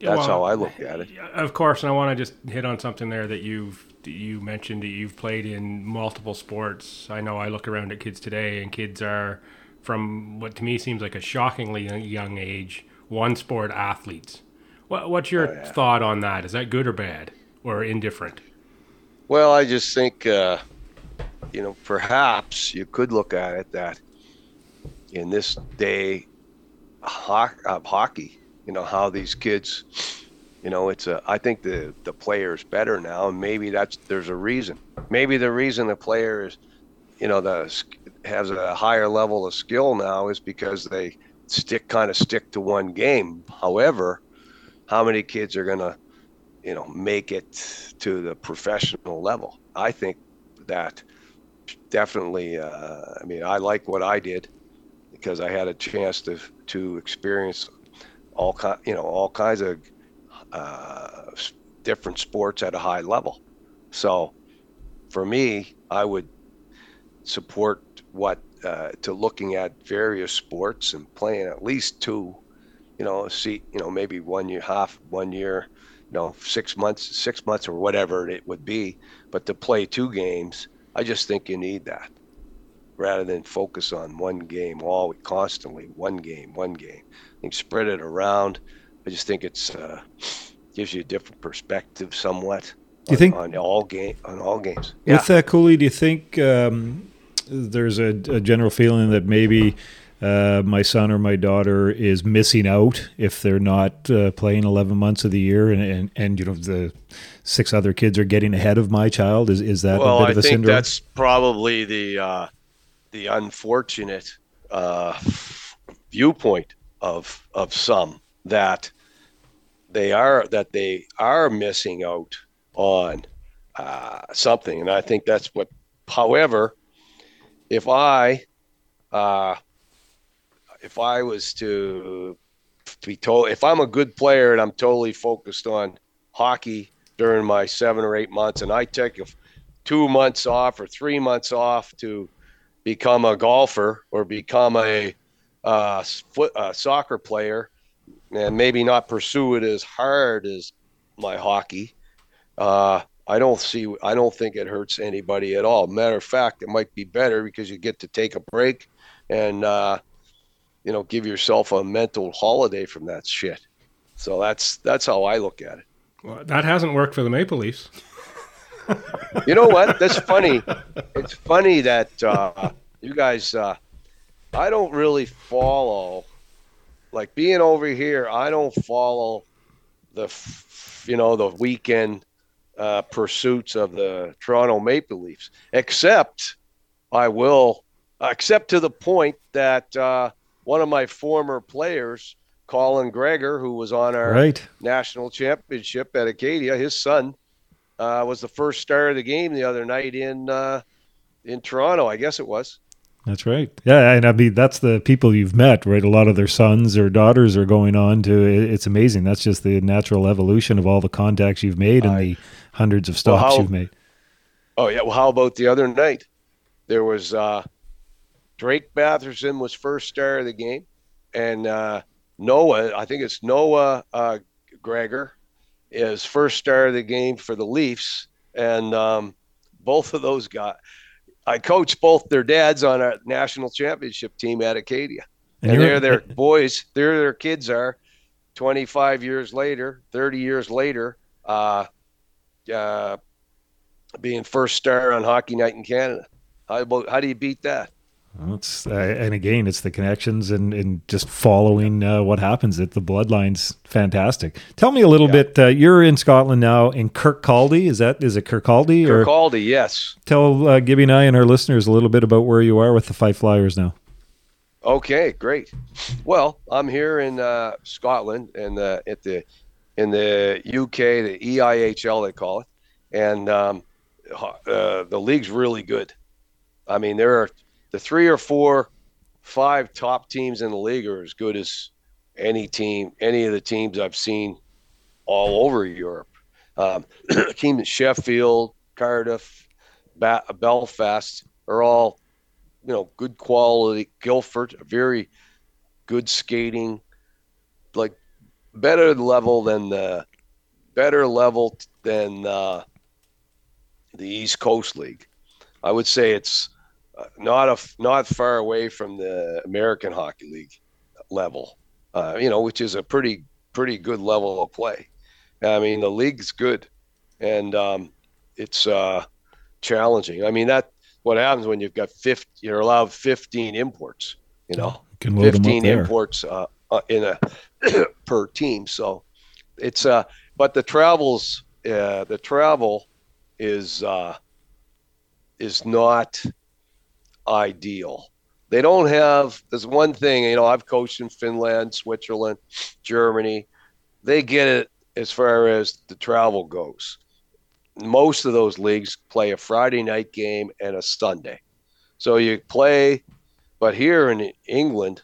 That's well, how I look at it. Of course, and I want to just hit on something there that you've you mentioned that you've played in multiple sports. I know I look around at kids today, and kids are from what to me seems like a shockingly young age one sport athletes. What, what's your oh, yeah. thought on that? Is that good or bad or indifferent? Well, I just think uh, you know perhaps you could look at it that in this day of hockey you know how these kids you know it's a i think the the player is better now and maybe that's there's a reason. Maybe the reason the player is you know the has a higher level of skill now is because they stick kind of stick to one game. However how many kids are to you know make it to the professional level? I think that definitely uh, i mean i like what i did because i had a chance to to experience all kind, you know, all kinds of uh, different sports at a high level. So, for me, I would support what uh, to looking at various sports and playing at least two. You know, see, you know, maybe one year, half one year, you know, six months, six months or whatever it would be. But to play two games, I just think you need that rather than focus on one game all constantly, one game, one game I think spread it around. I just think it's uh, gives you a different perspective, somewhat. Do you think on all game on all games? Yeah. With that, Cooley, do you think um, there's a, a, general feeling that maybe uh, my son or my daughter is missing out if they're not uh, playing 11 months of the year, and, and, and you know the six other kids are getting ahead of my child? Is is that well, a bit I of a think syndrome? That's probably the uh, the unfortunate uh, viewpoint of of some that they are that they are missing out on uh, something, and I think that's what. However, if I uh, if I was to be told if I'm a good player and I'm totally focused on hockey during my seven or eight months, and I take two months off or three months off to become a golfer or become a uh, foot uh, soccer player and maybe not pursue it as hard as my hockey, uh, I don't see. I don't think it hurts anybody at all. Matter of fact, it might be better because you get to take a break and uh, you know give yourself a mental holiday from that shit. So that's that's how I look at it. Well, that hasn't worked for the Maple Leafs. you know what? That's funny. It's funny that uh, you guys. Uh, I don't really follow, like being over here. I don't follow the, you know, the weekend uh, pursuits of the Toronto Maple Leafs, except I will, except to the point that uh, one of my former players, Colin Gregor, who was on our right. national championship at Acadia, his son uh, was the first star of the game the other night in uh, in Toronto. I guess it was. That's right. Yeah, and I mean that's the people you've met, right? A lot of their sons or daughters are going on to. It's amazing. That's just the natural evolution of all the contacts you've made and I, the hundreds of stops well, how, you've made. Oh yeah. Well, how about the other night? There was uh, Drake Batherson was first star of the game, and uh, Noah. I think it's Noah uh, Gregor is first star of the game for the Leafs, and um, both of those guys. I coached both their dads on a national championship team at Acadia, and, and they're their boys. They're their kids are. Twenty five years later, thirty years later, uh, uh, being first star on Hockey Night in Canada. How about how do you beat that? Well, uh, and again, it's the connections and, and just following uh, what happens. At the bloodline's fantastic. Tell me a little yeah. bit. Uh, you're in Scotland now in Kirkcaldy. Is that is it Kirkcaldy or Kirkcaldy? Yes. Tell uh, Gibby and I and our listeners a little bit about where you are with the Fife Flyers now. Okay, great. Well, I'm here in uh, Scotland and uh, at the in the UK, the EIHL they call it, and um, uh, the league's really good. I mean, there are the three or four, five top teams in the league are as good as any team, any of the teams I've seen all over Europe. Um, teams Sheffield, Cardiff, ba- Belfast are all, you know, good quality. Guildford, very good skating, like better level than the better level than uh, the East Coast League. I would say it's not a not far away from the American Hockey League level, uh, you know, which is a pretty pretty good level of play. I mean, the league's good, and um, it's uh, challenging. I mean, that what happens when you've got 50, you're allowed 15 imports. You know, 15 imports uh, uh, in a per team. So it's uh, but the travels uh, the travel is uh, is not ideal. They don't have. There's one thing you know. I've coached in Finland, Switzerland, Germany. They get it as far as the travel goes. Most of those leagues play a Friday night game and a Sunday. So you play, but here in England,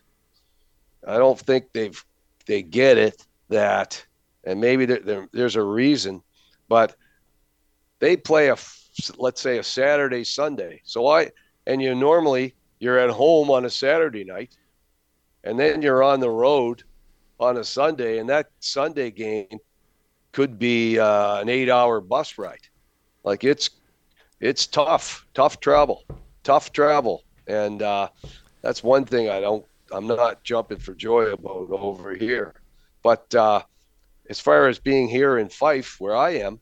I don't think they've they get it that, and maybe there, there, there's a reason, but they play a let's say a Saturday Sunday. So I and you normally you're at home on a Saturday night, and then you're on the road on a Sunday, and that Sunday game could be uh, an eight-hour bus ride. Like it's it's tough, tough travel, tough travel, and uh, that's one thing I don't. I'm not jumping for joy about over here, but uh, as far as being here in Fife, where I am,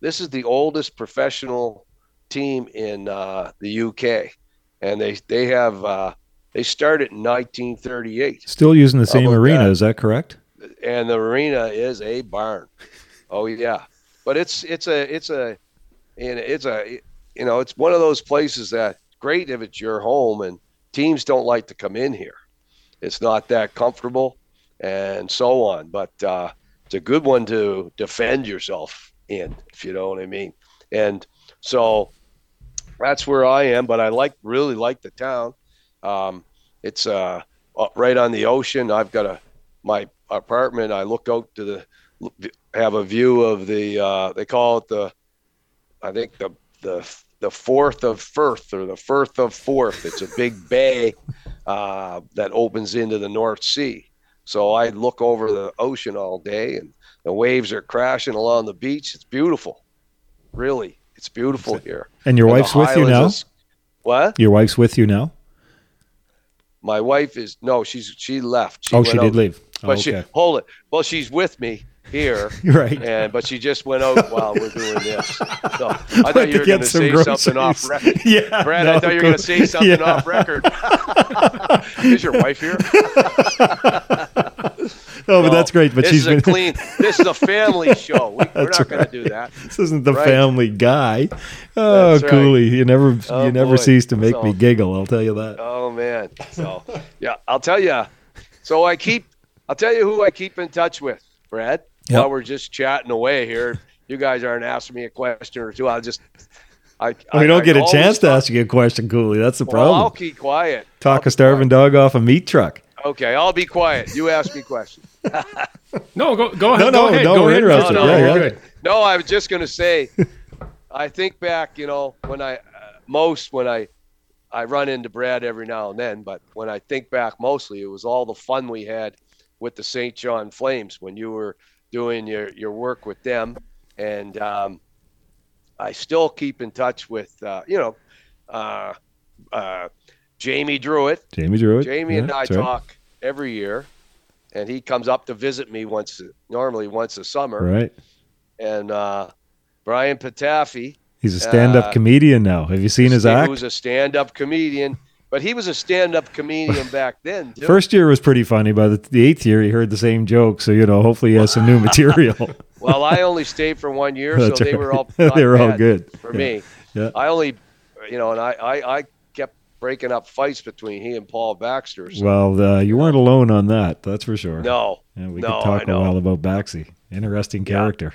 this is the oldest professional team in uh, the UK and they they have uh, they started in 1938. Still using the same arena, that? is that correct? And the arena is a barn. Oh yeah, but it's it's a it's a and it's a you know it's one of those places that great if it's your home and teams don't like to come in here. It's not that comfortable and so on, but uh, it's a good one to defend yourself in, if you know what I mean. And so that's where I am. But I like really like the town. Um, it's uh, right on the ocean. I've got a my apartment. I look out to the have a view of the uh, they call it the I think the the the Firth of Firth or the Firth of Forth. It's a big bay uh, that opens into the North Sea. So I look over the ocean all day, and the waves are crashing along the beach. It's beautiful, really. It's beautiful here. And your And wife's with you now. Is- what? Your wife's with you now. My wife is no, she's she left. oh, went she did leave. But Oh, she hold it. Well, she's with me here. right. and but she just went out while we're doing this. So I thought you were going to say something off record. yeah, Brad, no, I thought you were going to say something yeah. off record. Is your wife here? Oh, but that's great. But this she's is been. a clean. This is a family show. We, we're That's not going to do that. this isn't the Right. family guy. Oh, That's right. Cooley, you never, Oh, you never boy. cease to make So- me giggle. I'll tell you that. Oh man. So yeah, I'll tell you. So I keep. I'll tell you who I keep in touch with, Brad. Yep. While we're just chatting away here, you guys aren't asking me a question or two. I'll just. I, we Oh, don't I get a always chance to ask you a question, Cooley. That's the Well, I'll problem. keep quiet. Talk I'll a be starving dog off a meat truck. Quiet. Okay, I'll be quiet. You ask me questions. No, go go ahead. no, no, go ahead. no, go we're ahead. interested. No, Yeah, yeah. No, I was just going to say, I think back, you know, when I uh, most when I I run into Brad every now and then, but when I think back, mostly it was all the fun we had with the St. John Flames when you were doing your your work with them, and um, I still keep in touch with uh, you know uh, uh, Jamie Druitt. Jamie Druitt. Jamie Yeah, and I that's right. talk every year, and he comes up to visit me once, normally once a summer Right. and uh, Brian Patafi. He's a stand-up Uh, comedian now. Have you seen his He act? He was a stand-up comedian, but he was a stand-up comedian back then. Too. First year was pretty funny. By the, the eighth year, he heard the same joke. So you know, hopefully, he has some new material. well, I only stayed for one year, so That's they were all they were all good for Yeah. me. Yeah. I only, you know, and I, I, I breaking up fights between he and Paul Baxter. So Well, uh, you weren't alone on that. That's for sure. no, Yeah, we no, could talk a while about Baxi. Interesting character.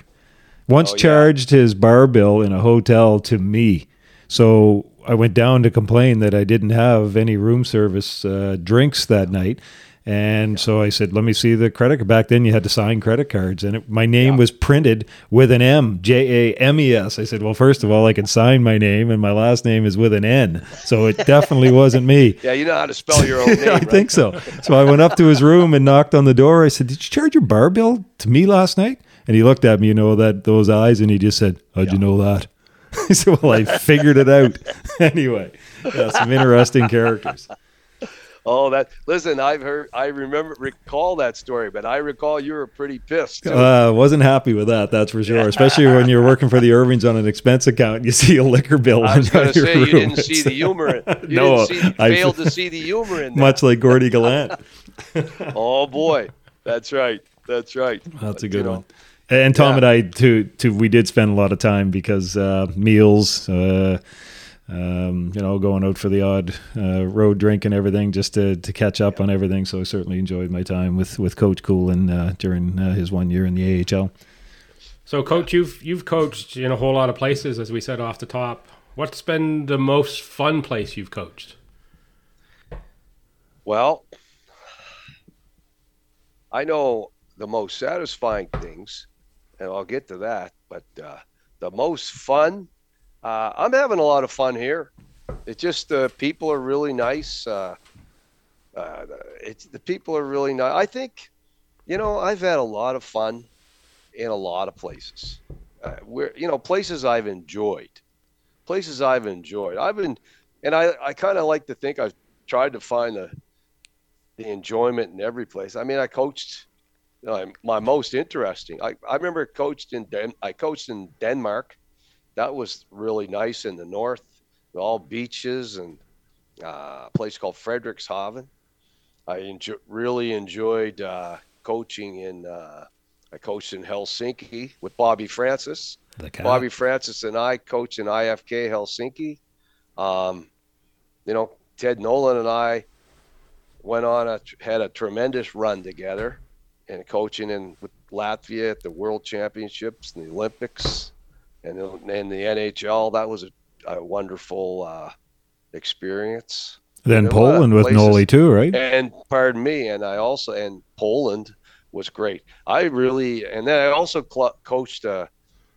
Once Oh, yeah. charged his bar bill in a hotel to me. So I went down to complain that I didn't have any room service uh, drinks that night. And so I said, let me see the credit card. Back then, you had to sign credit cards, and it, my name was printed with an M, J A M E S. I said, well, first of all, I can sign my name, and my last name is with an N. So it definitely wasn't me. Yeah, you know how to spell your own name. I right? think so. So I went up to his room and knocked on the door. I said, "Did you charge your bar bill to me last night?" And he looked at me, you know, that those eyes, and he just said, "How'd you know that?" I said, "Well, I figured it out." anyway, yeah, some interesting characters. Oh, that listen, I've heard, I remember, recall that story, but I recall you were pretty pissed. I Uh, wasn't happy with that, that's for sure. Especially when you're working for the Irvings on an expense account, you see a liquor bill. I was going to your say you didn't see the humor. in- You No, didn't see, I- failed to see the humor in that. much like Gordy Gallant. Oh boy, that's right. That's right. That's a good one. And Tom Yeah. and I too, too. We did spend a lot of time because uh, meals, uh, um, you know, going out for the odd uh, road drink and everything, just to, to catch up on everything. So I certainly enjoyed my time with, with Coach Coolen uh, during uh, his one year in the AHL. So, coach, you've you've coached in a whole lot of places, as we said off the top. What's been the most fun place you've coached? Well, I know the most satisfying things, and I'll get to that. But uh, the most fun, uh, I'm having a lot of fun here. It's just the people are really nice. Uh, uh, it's the people are really nice. I think, you know, I've had a lot of fun in a lot of places. Uh, where you know places I've enjoyed, places I've enjoyed. I've been, and I I kind of like to think I've tried to find the the enjoyment in every place. I mean, I coached. You know, my most interesting. I, I remember coached in Den, I coached in Denmark. That was really nice in the north, all beaches and uh, a place called Frederikshavn. I enjoy, really enjoyed uh, coaching in. Uh, I coached in Helsinki with Bobby Francis. Bobby Francis and I coached in IFK Helsinki. Um, you know, Ted Nolan and I went on a had a tremendous run together, and coaching in with Latvia at the World Championships and the Olympics, and and the NHL. That was a, a wonderful uh, experience. then There are a lot of Poland with Noli too, right? And pardon me, and I also and Poland was great. I really and then I also cl- coached uh,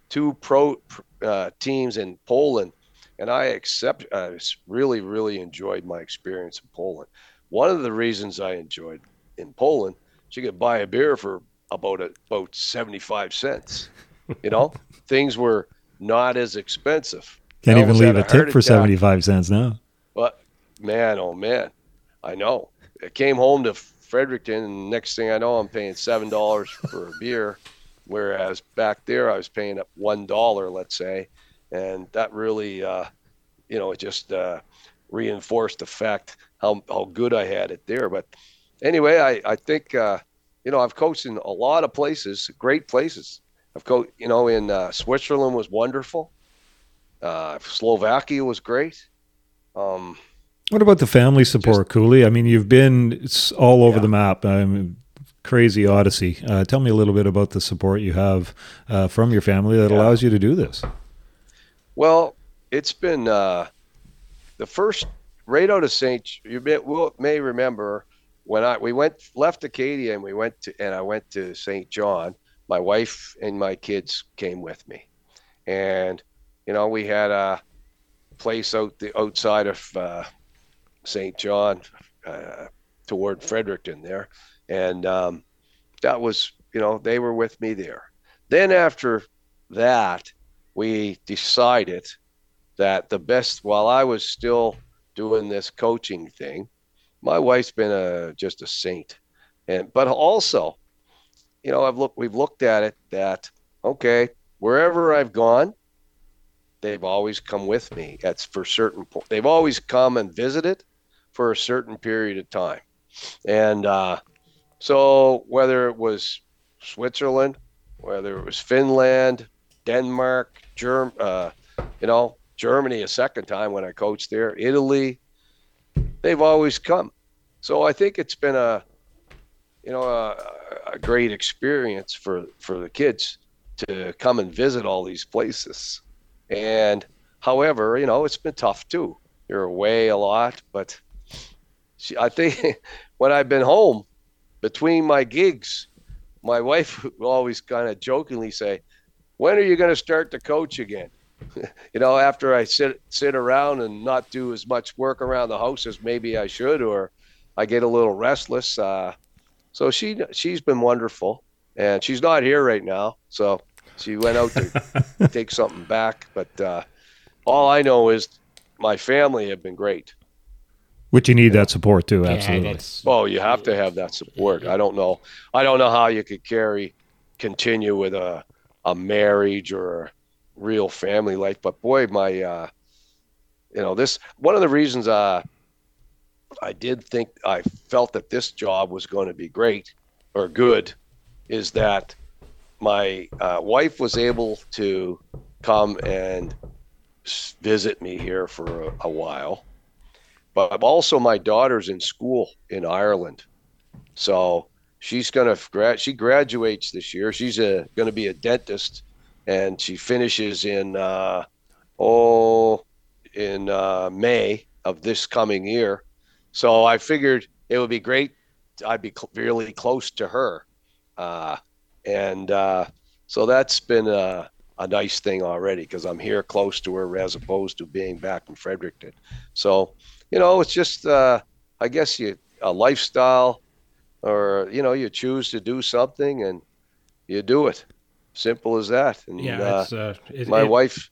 two pro uh, teams in Poland, and I accept. I really really enjoyed my experience in Poland. one of the reasons I enjoyed in Poland, you could buy a beer for about a, about 75 cents. You know, things were not as expensive. Can't even leave a tip for attack. 75 cents now. But man, oh man, I know. I came home to Fredericton, and next thing I know, I'm paying seven dollars for a beer, whereas back there I was paying up one dollar, let's say, and that really, uh, you know, it just uh, reinforced the fact how how good I had it there. But anyway, I I think uh, you know I've coached in a lot of places, great places. I've coached, you know, in uh, Switzerland was wonderful. Uh, Slovakia was great. Um, what about the family support, just, Cooley? I mean, you've been all over yeah. the map. I mean, crazy odyssey. Uh, tell me a little bit about the support you have uh, from your family that yeah. allows you to do this. Well, it's been uh, the first right out of St. You may, will, may remember when I we went left Acadia and we went to and I went to St. John. My wife and my kids came with me, and you know we had a place out the outside of uh, St. John uh, toward Fredericton there, and um, that was you know they were with me there. Then after that, we decided that the best while I was still doing this coaching thing, my wife's been a just a saint, and but also, you know, I've looked we've looked at it that okay, wherever I've gone, they've always come with me. That's for certain. They've always come and visited for a certain period of time, and uh, so whether it was Switzerland, whether it was Finland, Denmark, Germ, uh, you know, Germany a second time when I coached there, Italy, they've always come. So I think it's been a, you know, a, a great experience for for the kids to come and visit all these places. And however, you know, it's been tough too. You're away a lot, but she, I think when I've been home between my gigs, my wife will always kind of jokingly say, "When are you going to start to coach again?" you know, after I sit sit around and not do as much work around the house as maybe I should, or I get a little restless. Uh, so she she's been wonderful, and she's not here right now. So she went out to take something back. But uh, all I know is my family have been great. Which you need that support too, absolutely. Yeah, oh, you have to have that support. I don't know. I don't know how you could carry, continue with a a marriage or a real family life. But boy, my, uh, you know, this one of the reasons uh, I did think I felt that this job was going to be great or good is that my uh, wife was able to come and visit me here for a, a while. But also, my daughter's in school in Ireland, so she's gonna grad. She graduates this year. She's a gonna be a dentist, and she finishes in uh, oh in uh, May of this coming year. So I figured it would be great. I'd be cl- really close to her. Uh, and uh, so that's been a, a nice thing already because I'm here close to her as opposed to being back in Fredericton. So, you know, it's just, uh, I guess you a lifestyle, or you know, you choose to do something and you do it. Simple as that. And yeah, uh, uh, it, my it, wife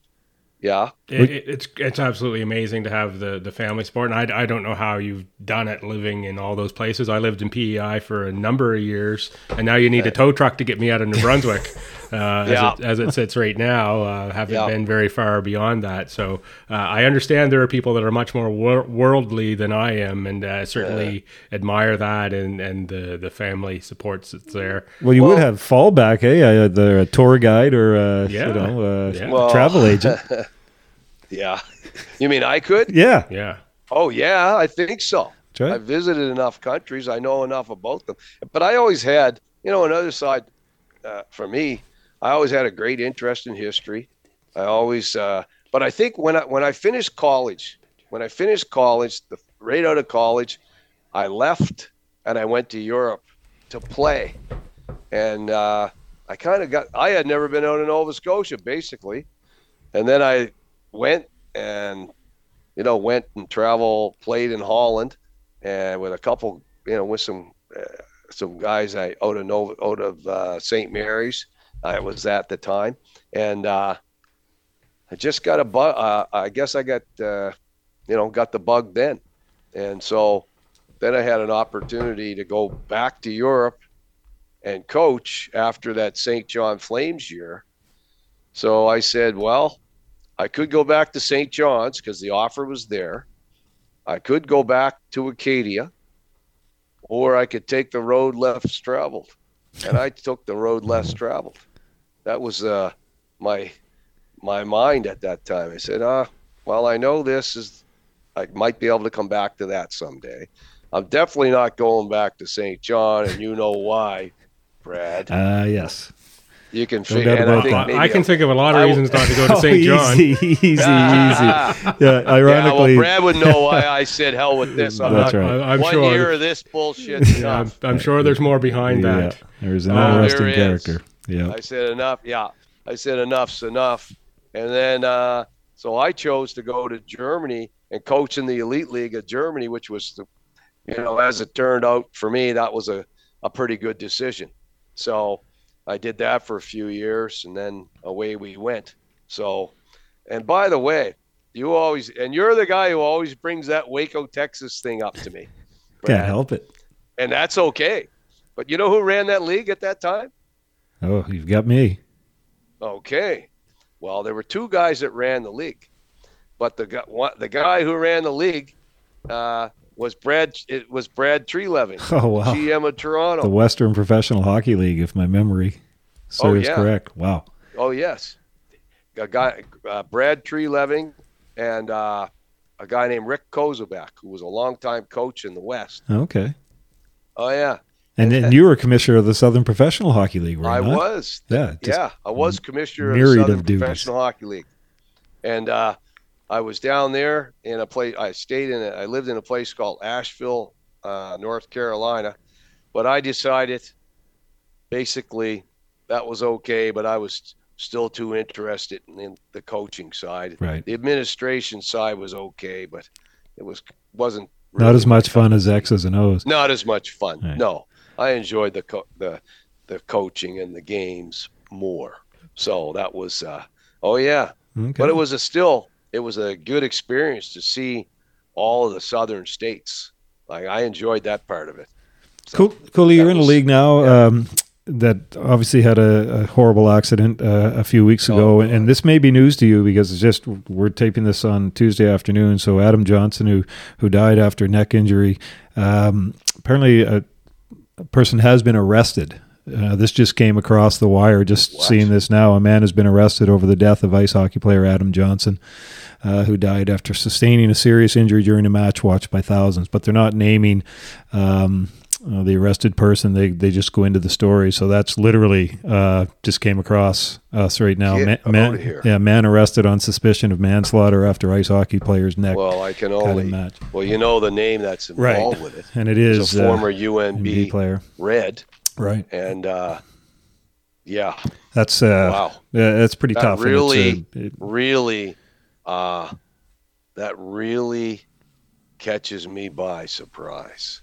yeah, it, it's it's absolutely amazing to have the the family support, and I, I don't know how you've done it living in all those places. I lived in PEI for a number of years, and now you need a tow truck to get me out of New Brunswick. Uh, yeah. as, it, as, it, sits right now, uh, haven't yeah. been very far beyond that. So uh, I understand there are people that are much more wor- worldly than I am, and uh, certainly admire that and and the the family supports that's there. Well, you well, would have fallback, eh? The tour guide or uh, yeah. you know yeah. Well, travel agent. Yeah. You mean I could? Yeah. Yeah. Oh, yeah, I think so. Right. I visited enough countries. I know enough about them. But I always had, you know, another side uh, for me, I always had a great interest in history. I always, uh, but I think when I, when I finished college, when I finished college, the, right out of college, I left and I went to Europe to play. And uh, I kind of got, I had never been out in Nova Scotia, basically. And then I went and you know went and travel played in Holland and with a couple, you know, with some uh, some guys I out of Nova, out of uh, St. Mary's. I was at the time, and uh, I just got a bug. Uh, I guess I got, uh, you know, got the bug then, and so then I had an opportunity to go back to Europe and coach after that St. John Flames year. So I said, well, I could go back to St. John's because the offer was there. I could go back to Acadia, or I could take the road less traveled. And I took the road less traveled. That was uh, my my mind at that time. I said, ah, well, I know this is, I might be able to come back to that someday. I'm definitely not going back to St. John, and you know why, Brad. Uh, yes. You can No figure. doubt and I, about think that. maybe I can think of a lot of I- reasons not to go to Oh, St. John. Easy, easy, easy. Yeah, Yeah, well, ironically, Brad would know why I said hell with this. I'm That's not, right. I, am one sure. year of this bullshit. yeah, I'm, I'm sure there's more behind yeah, that. there's an Oh, interesting there is. Yeah. I said enough. Yeah, I said enough's enough. And then uh, so I chose to go to Germany and coach in the elite league of Germany, which was the, you know, as it turned out for me, that was a, a pretty good decision. So I did that for a few years, and then away we went. So, and by the way, you always and you're the guy who always brings that Waco, Texas thing up to me. Can't help it. and that's okay. But you know who ran that league at that time? Oh, you've got me. Okay. Well, there were two guys that ran the league, but the guy, the guy who ran the league uh, was Brad. It was Brad Treliving, Oh wow. GM of Toronto. The Western Professional Hockey League, if my memory serves yeah. correct. Wow. oh yes, a guy, uh, Brad Treliving, and uh, a guy named Rick Kozuback, who was a longtime coach in the West. Okay. Oh yeah, And then you were commissioner of the Southern Professional Hockey League, were I you not? was. Yeah. yeah, I was commissioner of the Southern of. Professional Hockey League, and uh, I was down there in a place. I stayed in. A, I lived in a place called Asheville, uh, North Carolina, but I decided, basically, that was okay. But I was still too interested in, the coaching side. Right. The administration side was okay, but it was wasn't Not as much fun as X's and O's. not as much fun. Right. No, I enjoyed the co- the the coaching and the games more. So that was, uh, oh yeah, Okay. but it was a still it was a good experience to see all of the southern states. Like I enjoyed that part of it. So, Cool, Cooley, you're that in a league now um, that obviously had a, a horrible accident uh, a few weeks ago, Oh, and this may be news to you because it's just we're taping this on Tuesday afternoon. So Adam Johnson, who who died after neck injury, um, apparently a person has been arrested. Uh, this just came across the wire. Just What? seeing this now, a man has been arrested over the death of ice hockey player Adam Johnson. Uh, who died after sustaining a serious injury during a match watched by thousands. But they're not naming um, uh, the arrested person. They they just go into the story. So that's literally uh, just came across us right now. Get Ma- man, here. yeah, man arrested on suspicion of manslaughter after ice hockey player's neck well, I can only match. well, you know the name that's Right. involved with it. And it It's is a uh, former NBA UNB player, Red, right? and uh, yeah, That's uh, wow. yeah, that's pretty That tough. really- uh, it- really uh that really catches me by surprise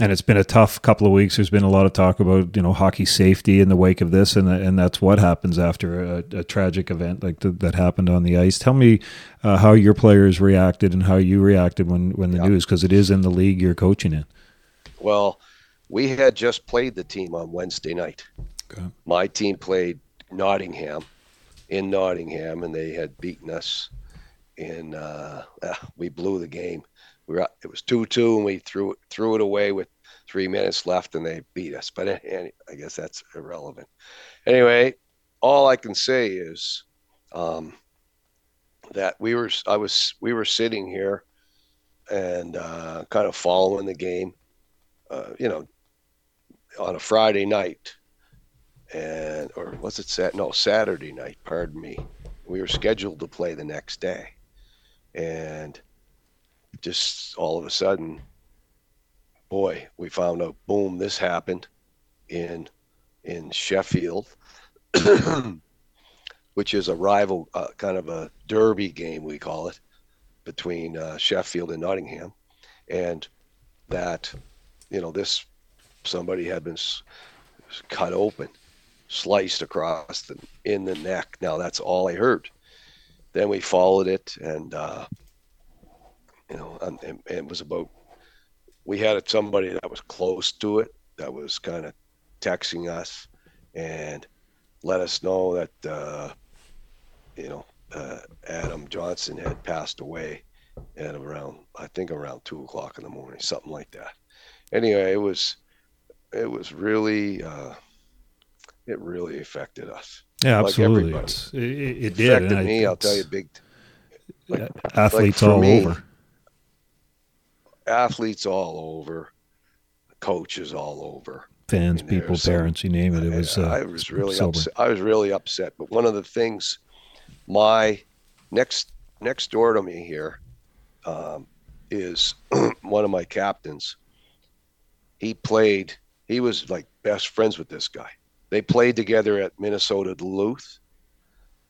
and it's been a tough couple of weeks. There's been a lot of talk about you know hockey safety in the wake of this, and and that's what happens after a, a tragic event like th- that happened on the ice. Tell me uh, how your players reacted and how you reacted when when the Yeah. news because it is in the league you're coaching in. well we had just played the team on wednesday night Okay. my team played nottingham in nottingham and they had beaten us in uh we blew the game we were it was 2-2 and we threw threw it away with three minutes left and they beat us. But uh, i guess that's irrelevant. Anyway all i can say is um that we were i was we were sitting here and uh, kind of following the game uh, you know on a friday night and or was it sat no saturday night pardon me. We were scheduled to play the next day. And just all of a sudden boy we found out boom this happened in in sheffield which is a rival uh, kind of a derby game we call it between uh, sheffield and nottingham and that you know this somebody had been cut open, sliced across the in the neck. Now that's all I heard. Then we followed it, and uh, you know, and, and it was about. We had somebody that was close to it that was kind of texting us and let us know that uh, you know uh, Adam Johnson had passed away at around I think around two o'clock in the morning, something like that. Anyway, it was it was really uh, it really affected us. Yeah, absolutely. Like it, it, it, did. Affected me. I'll tell you, big. Like, athletes like all me, over. Athletes all over, coaches all over, fans, I mean, people, parents, some, you name it. It was. Uh, I was really upset. I was really upset. But one of the things, my next next door to me here, um, is one of my captains. He played. He was like best friends with this guy. They played together at Minnesota Duluth,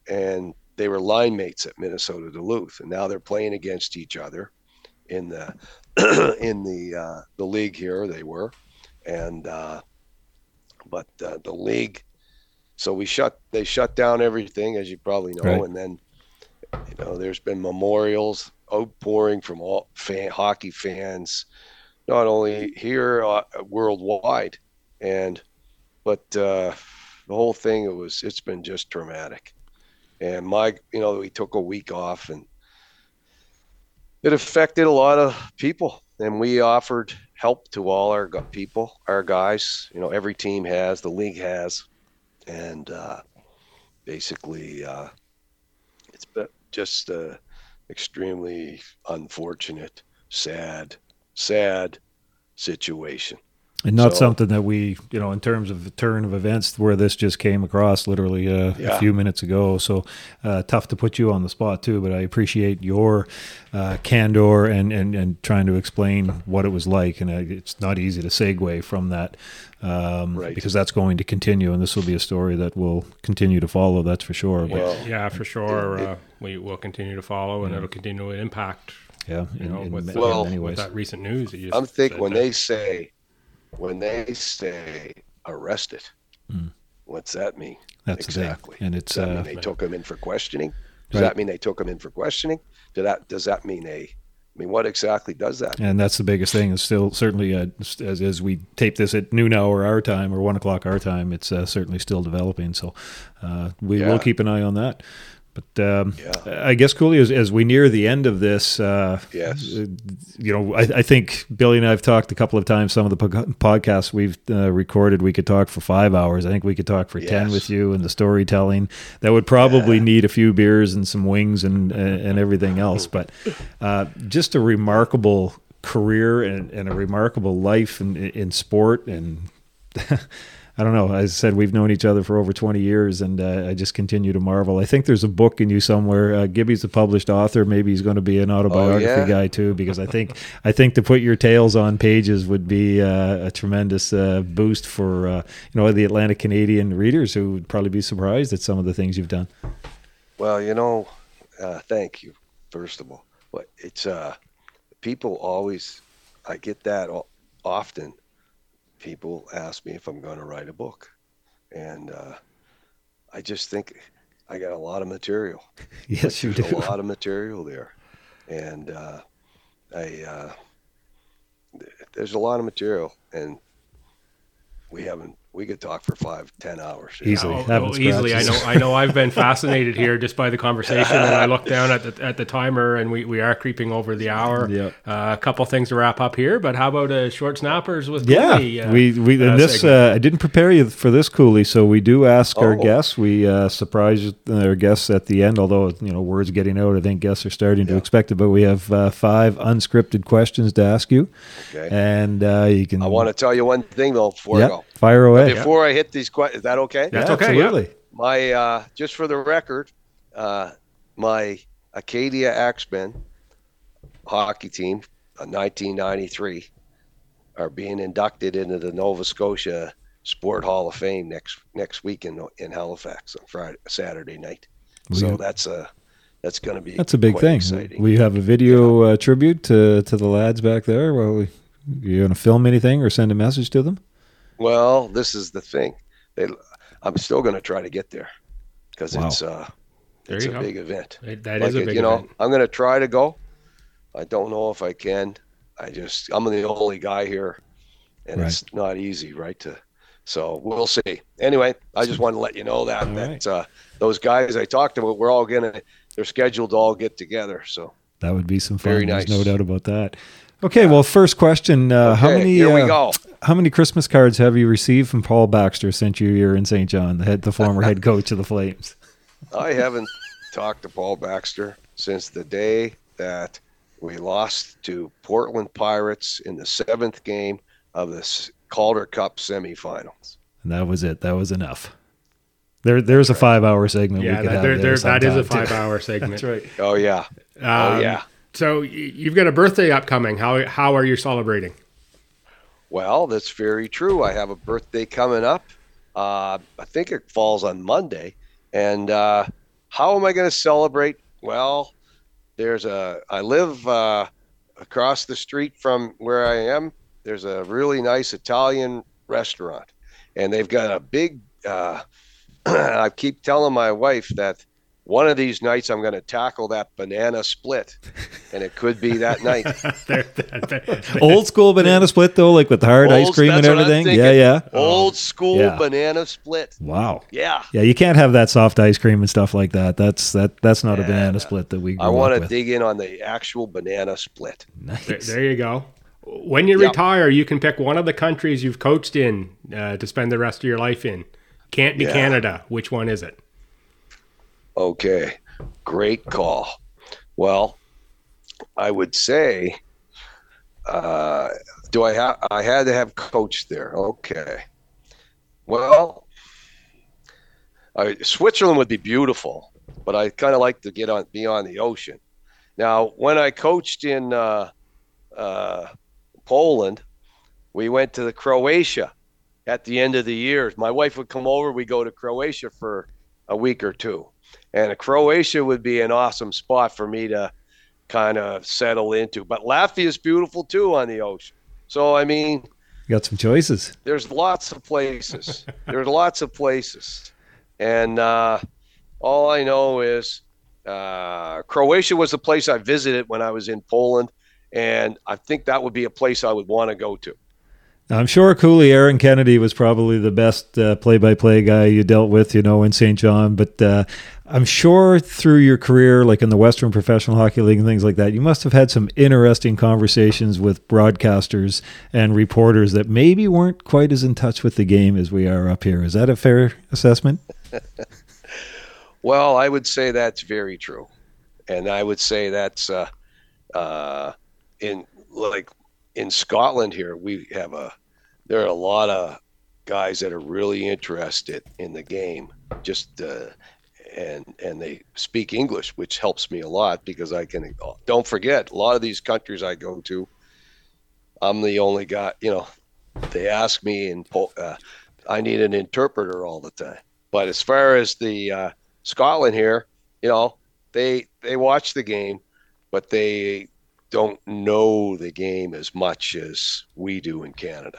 and they were line mates at Minnesota Duluth, and now they're playing against each other in the in the uh, the league here. They were, and uh, but uh, the league. So we shut. They shut down everything, as you probably know, right. and then you know there's been memorials outpouring from all fan, hockey fans, not only here uh, worldwide, and but uh, the whole thing it was it's been just traumatic. And my, you know, we took a week off, and it affected a lot of people. And we offered help to all our people, our guys. You know, every team has, the league has, and uh, basically, uh, it's just uh, extremely unfortunate, sad, sad situation. And not so, something that we, you know, in terms of the turn of events where this just came across literally uh, yeah. a few minutes ago. So uh, tough to put you on the spot too, but I appreciate your uh, candor and, and, and trying to explain what it was like. And it's not easy to segue from that um, right. because that's going to continue. And this will be a story that will continue to follow. That's for sure. Well, yeah, for sure. It, it, uh, we will continue to follow and yeah. it'll continue to impact. Yeah, you know, in, with, well, with that recent news. I'm thinking when they say when they say arrested, mm. what's that mean? That's exactly. And it's does that uh, mean they took him in for questioning. Does right. that mean they took him in for questioning? Does that does that mean they? I mean, what exactly does that? Mean? And that's the biggest thing. Is still certainly uh, as as we tape this at noon hour our time or one o'clock our time, it's uh, certainly still developing. So uh, we yeah. will keep an eye on that. But um, yeah. I guess, Cooley, as, as, we near the end of this, uh, yes, you know, I, I, think Billy and I have talked a couple of times. Some of the podcasts we've uh, recorded, we could talk for five hours. I think we could talk for yes. ten with you and the storytelling. That would probably yeah. need a few beers and some wings and and everything else. But uh, just a remarkable career and, and a remarkable life in, in sport and. I don't know. As I said, we've known each other for over 20 years, and uh, I just continue to marvel. I think there's a book in you somewhere. Uh, Gibby's a published author. Maybe he's going to be an autobiography oh, yeah? guy too, because I think I think to put your tales on pages would be uh, a tremendous uh, boost for uh, you know the Atlantic Canadian readers who would probably be surprised at some of the things you've done. Well, you know, uh, thank you first of all. But it's people always I get that often people ask me if I'm going to write a book, and uh, I just think I got a lot of material. yes, you do. A lot of material there, and uh, I uh, there's a lot of material, and we haven't we could talk for five, ten hours easily. Oh, oh, easily, I know. I know. I've been fascinated here just by the conversation, and I look down at the at the timer, and we, we are creeping over the hour. Yeah. Uh, a couple things to wrap up here, but how about a short snappers with yeah? uh, we we uh, this uh, I didn't prepare you for this, Cooley. So we do ask oh. our guests. We uh, surprise our guests at the end, although you know words getting out. I think guests are starting yeah. to expect it. But we have uh, five unscripted questions to ask you, okay. and you can. I want to tell you one thing though before yeah. I go. Fire away. before I hit these questions, is that okay? That's yeah, okay. Absolutely. Yeah. My uh, just for the record, uh, my Acadia Axemen hockey team, 1993, uh, are being inducted into the Nova Scotia Sport Hall of Fame next next week in in Halifax on Friday Saturday night. so that's a that's going to be That's a big thing. Exciting. We have a video uh, tribute to to the lads back there. Well, we, you going to film anything or send a message to them? Well, this is the thing. They, I'm still going to try to get there because Wow. it's uh, There it's a go. big event. It- That Like is a it, big you know. I'm going to try to go. I don't know if I can. I just I'm the only guy here, and Right. it's not easy, right? To so we'll see. Anyway, I just want to let you know that All that right. uh, those guys I talked about, we're all gonna they're scheduled to all get together. So That would be some fun. Very There's no doubt about that. Okay, well, first question: uh, How many? Here we uh, go. How many Christmas cards have you received from Paul Baxter since you were in St. John, the head, the former head coach of the Flames? I haven't talked to Paul Baxter since the day that we lost to Portland Pirates in the seventh game of the Calder Cup semifinals. And that was it. That was enough. There, there's a five-hour segment. Yeah, we could that, have there, there there, that is a five-hour segment. That's right. Oh yeah, oh Um, yeah. So you've got a birthday upcoming. How how are you celebrating? Well, that's very true. I have a birthday coming up. Uh, I think it falls on Monday. And uh, how am I going to celebrate? Well, there's a. I live uh, across the street from where I am. There's a really nice Italian restaurant, and they've got a big. Uh, I keep telling my wife that one of these nights I'm going to tackle that banana split, and it could be that night. Old school banana split though, like with the hard ice cream and that's what I'm everything. Yeah, yeah. Old school Yeah. banana split. Wow. Yeah. Yeah, you can't have that soft ice cream and stuff like that. That's that. That's not a Yeah. banana split that we. Grew I want to dig in on the actual banana split. Nice. there, there you go. When you Yep. retire, you can pick one of the countries you've coached in uh, to spend the rest of your life in. Can't be Yeah. Canada. Which one is it? Okay. Great call. Well, I would say, uh, do I have? I had to have coached there. Okay. Well, I, Switzerland would be beautiful, but I kind of like to get on, be on the ocean. Now, when I coached in uh, uh, Poland, we went to the Croatia at the end of the year. My wife would come over. We go to Croatia for a week or two, and Croatia would be an awesome spot for me to kind of settle into. But Latvia is beautiful too on the ocean. So I mean, you Got some choices. there's lots of places. there's lots of places, and uh, all I know is uh, Croatia was the place I visited when I was in Poland, and I think that would be a place I would want to go to. I'm sure Cooley Aaron Kennedy was probably the best uh, play-by-play guy you dealt with, you know, in St. John. But uh, I'm sure through your career, like in the Western Professional Hockey League and things like that, you must have had some interesting conversations with broadcasters and reporters that maybe weren't quite as in touch with the game as we are up here. Is that a fair assessment? Well, I would say that's very true, and I would say that's uh, uh, in like in Scotland here we have a there are a lot of guys that are really interested in the game, just uh, and and they speak English, which helps me a lot because I can. Don't forget, a lot of these countries I go to, I'm the only guy. You know, they ask me, and uh, I need an interpreter all the time. But as far as the uh, Scotland here, you know, they they watch the game, but they don't know the game as much as we do in Canada.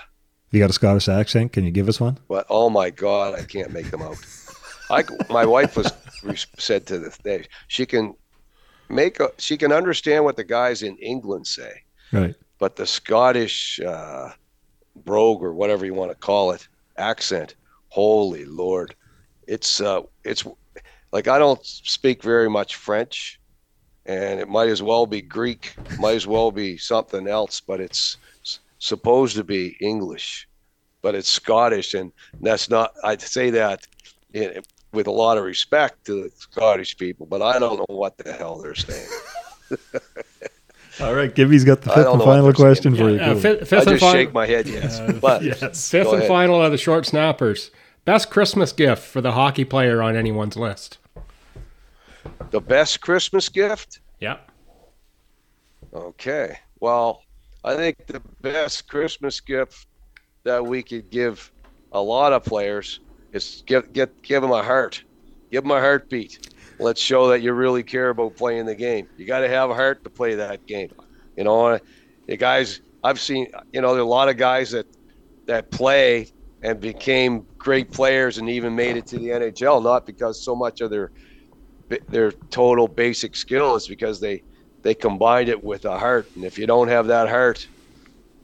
You got a Scottish accent? Can you give us one? But oh my God, I can't make them out. I my wife was said to the day she can make a, she can understand what the guys in England say, Right. but the Scottish uh, brogue or whatever you want to call it accent, holy Lord, it's uh, it's like I don't speak very much French, and it might as well be Greek, might as well be something else, but it's s- supposed to be English, but it's Scottish, and that's not. I'd say that in, with a lot of respect to the Scottish people, but I don't know what the hell they're saying. All right. Gibby's got the fifth and final they're question Yeah, for you. uh, Cooley. fifth, I and just final, shake my head, yes. but yes, fifth and ahead. final of the short snappers. Best Christmas gift for the hockey player on anyone's list. The best Christmas gift. Yeah. Okay. Well, I think the best Christmas gift that we could give a lot of players is give get give them a heart, give them a heartbeat. let's show that you really care about playing the game. You got to have a heart to play that game. You know, the guys I've seen, you know, there are a lot of guys that that play and became great players and even made it to the NHL, not because so much of their their total basic skill is because they they combined it with a heart. And if you don't have that heart,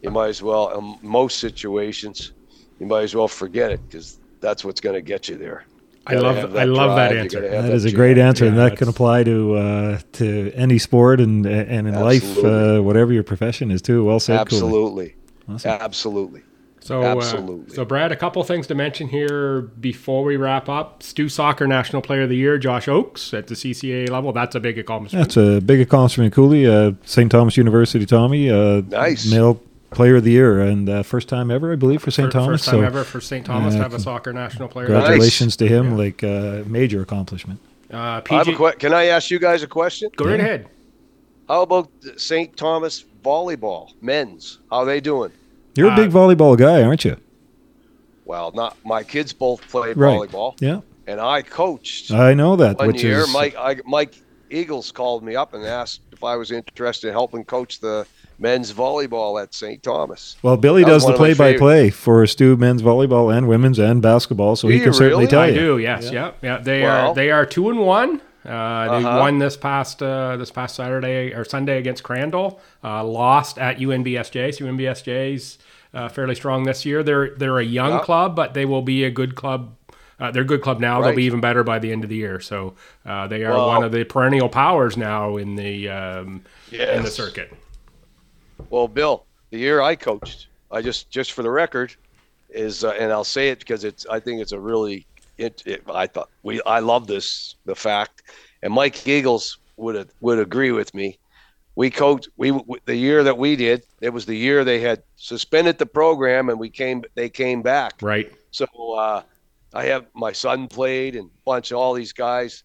you might as well, in most situations, you might as well forget it because that's what's going to get you there. I love I love that answer. That, that is a great answer, yeah, and that can apply to uh, to any sport and and in Absolutely. life, uh, whatever your profession is too. Well said. Absolutely. Awesome. Absolutely. So, Absolutely. Uh, so Brad, a couple things to mention here before we wrap up. Stu Soccer National Player of the Year, Josh Oakes at the CCA level. That's a big accomplishment. That's a big accomplishment, Cooley. Uh, St. Thomas University, Tommy. Uh, nice. Male Player of the Year, and uh, first time ever, I believe, for St. Thomas. First time so, ever for St. Thomas to have a soccer national player. Congratulations nice. to him! Yeah. Like uh, major accomplishment. Uh, PG- I que- can I ask you guys a question? Go right ahead. How about St. Thomas volleyball men's? How are they doing? You're a big uh, volleyball guy, aren't you? Well, not my kids both played right. volleyball. Yeah. And I coached. I know that. One which year, is... Mike I, Mike Eagles called me up and asked if I was interested in helping coach the men's volleyball at St. Thomas. Well, Billy does the play-by-play for Stu men's volleyball and women's and basketball, so do he can certainly tell I you. I do. Yes. Yeah. yeah. yeah. They well, are. They are two and one. Uh, they uh-huh. won this past uh, this past Saturday or Sunday against Crandall. Uh, lost at UNBSJ. So UNBSJ's uh, fairly strong this year. They're they're a young yeah. club, but they will be a good club. Uh, they're a good club now. Right. They'll be even better by the end of the year. So uh, they are well, one of the perennial powers now in the um, yes. in the circuit. Well, Bill, the year I coached, I just just for the record is, uh, and I'll say it because it's I think it's a really it, it, I thought we I love this the fact, and Mike Eagles would would agree with me. We coached we the year that we did it was the year they had suspended the program and we came they came back. Right. So uh, i have my son played and a bunch of all these guys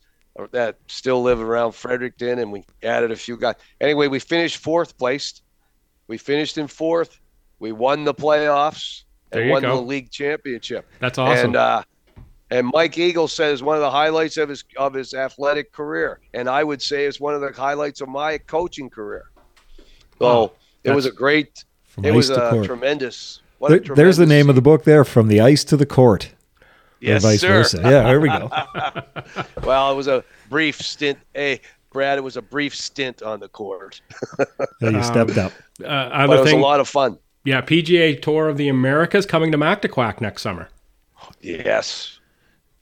that still live around fredericton and we added a few guys. Anyway we finished fourth place we finished in fourth. We won the playoffs and won go. the league championship. That's awesome. And uh, and Mike Eagle says one of the highlights of his of his athletic career, and I would say it's one of the highlights of my coaching career. So oh, it was a great, it was a court. tremendous. There, a tremendous there's the name of the book there, from the ice to the court. Yes, vice sir. versa. Yeah, there we go. well, it was a brief stint. Hey, Brad, it was a brief stint on the court. yeah, you stepped um, up. Uh, but it was thing, a lot of fun. Yeah, PGA Tour of the Americas coming to Mactaquac next summer. Yes,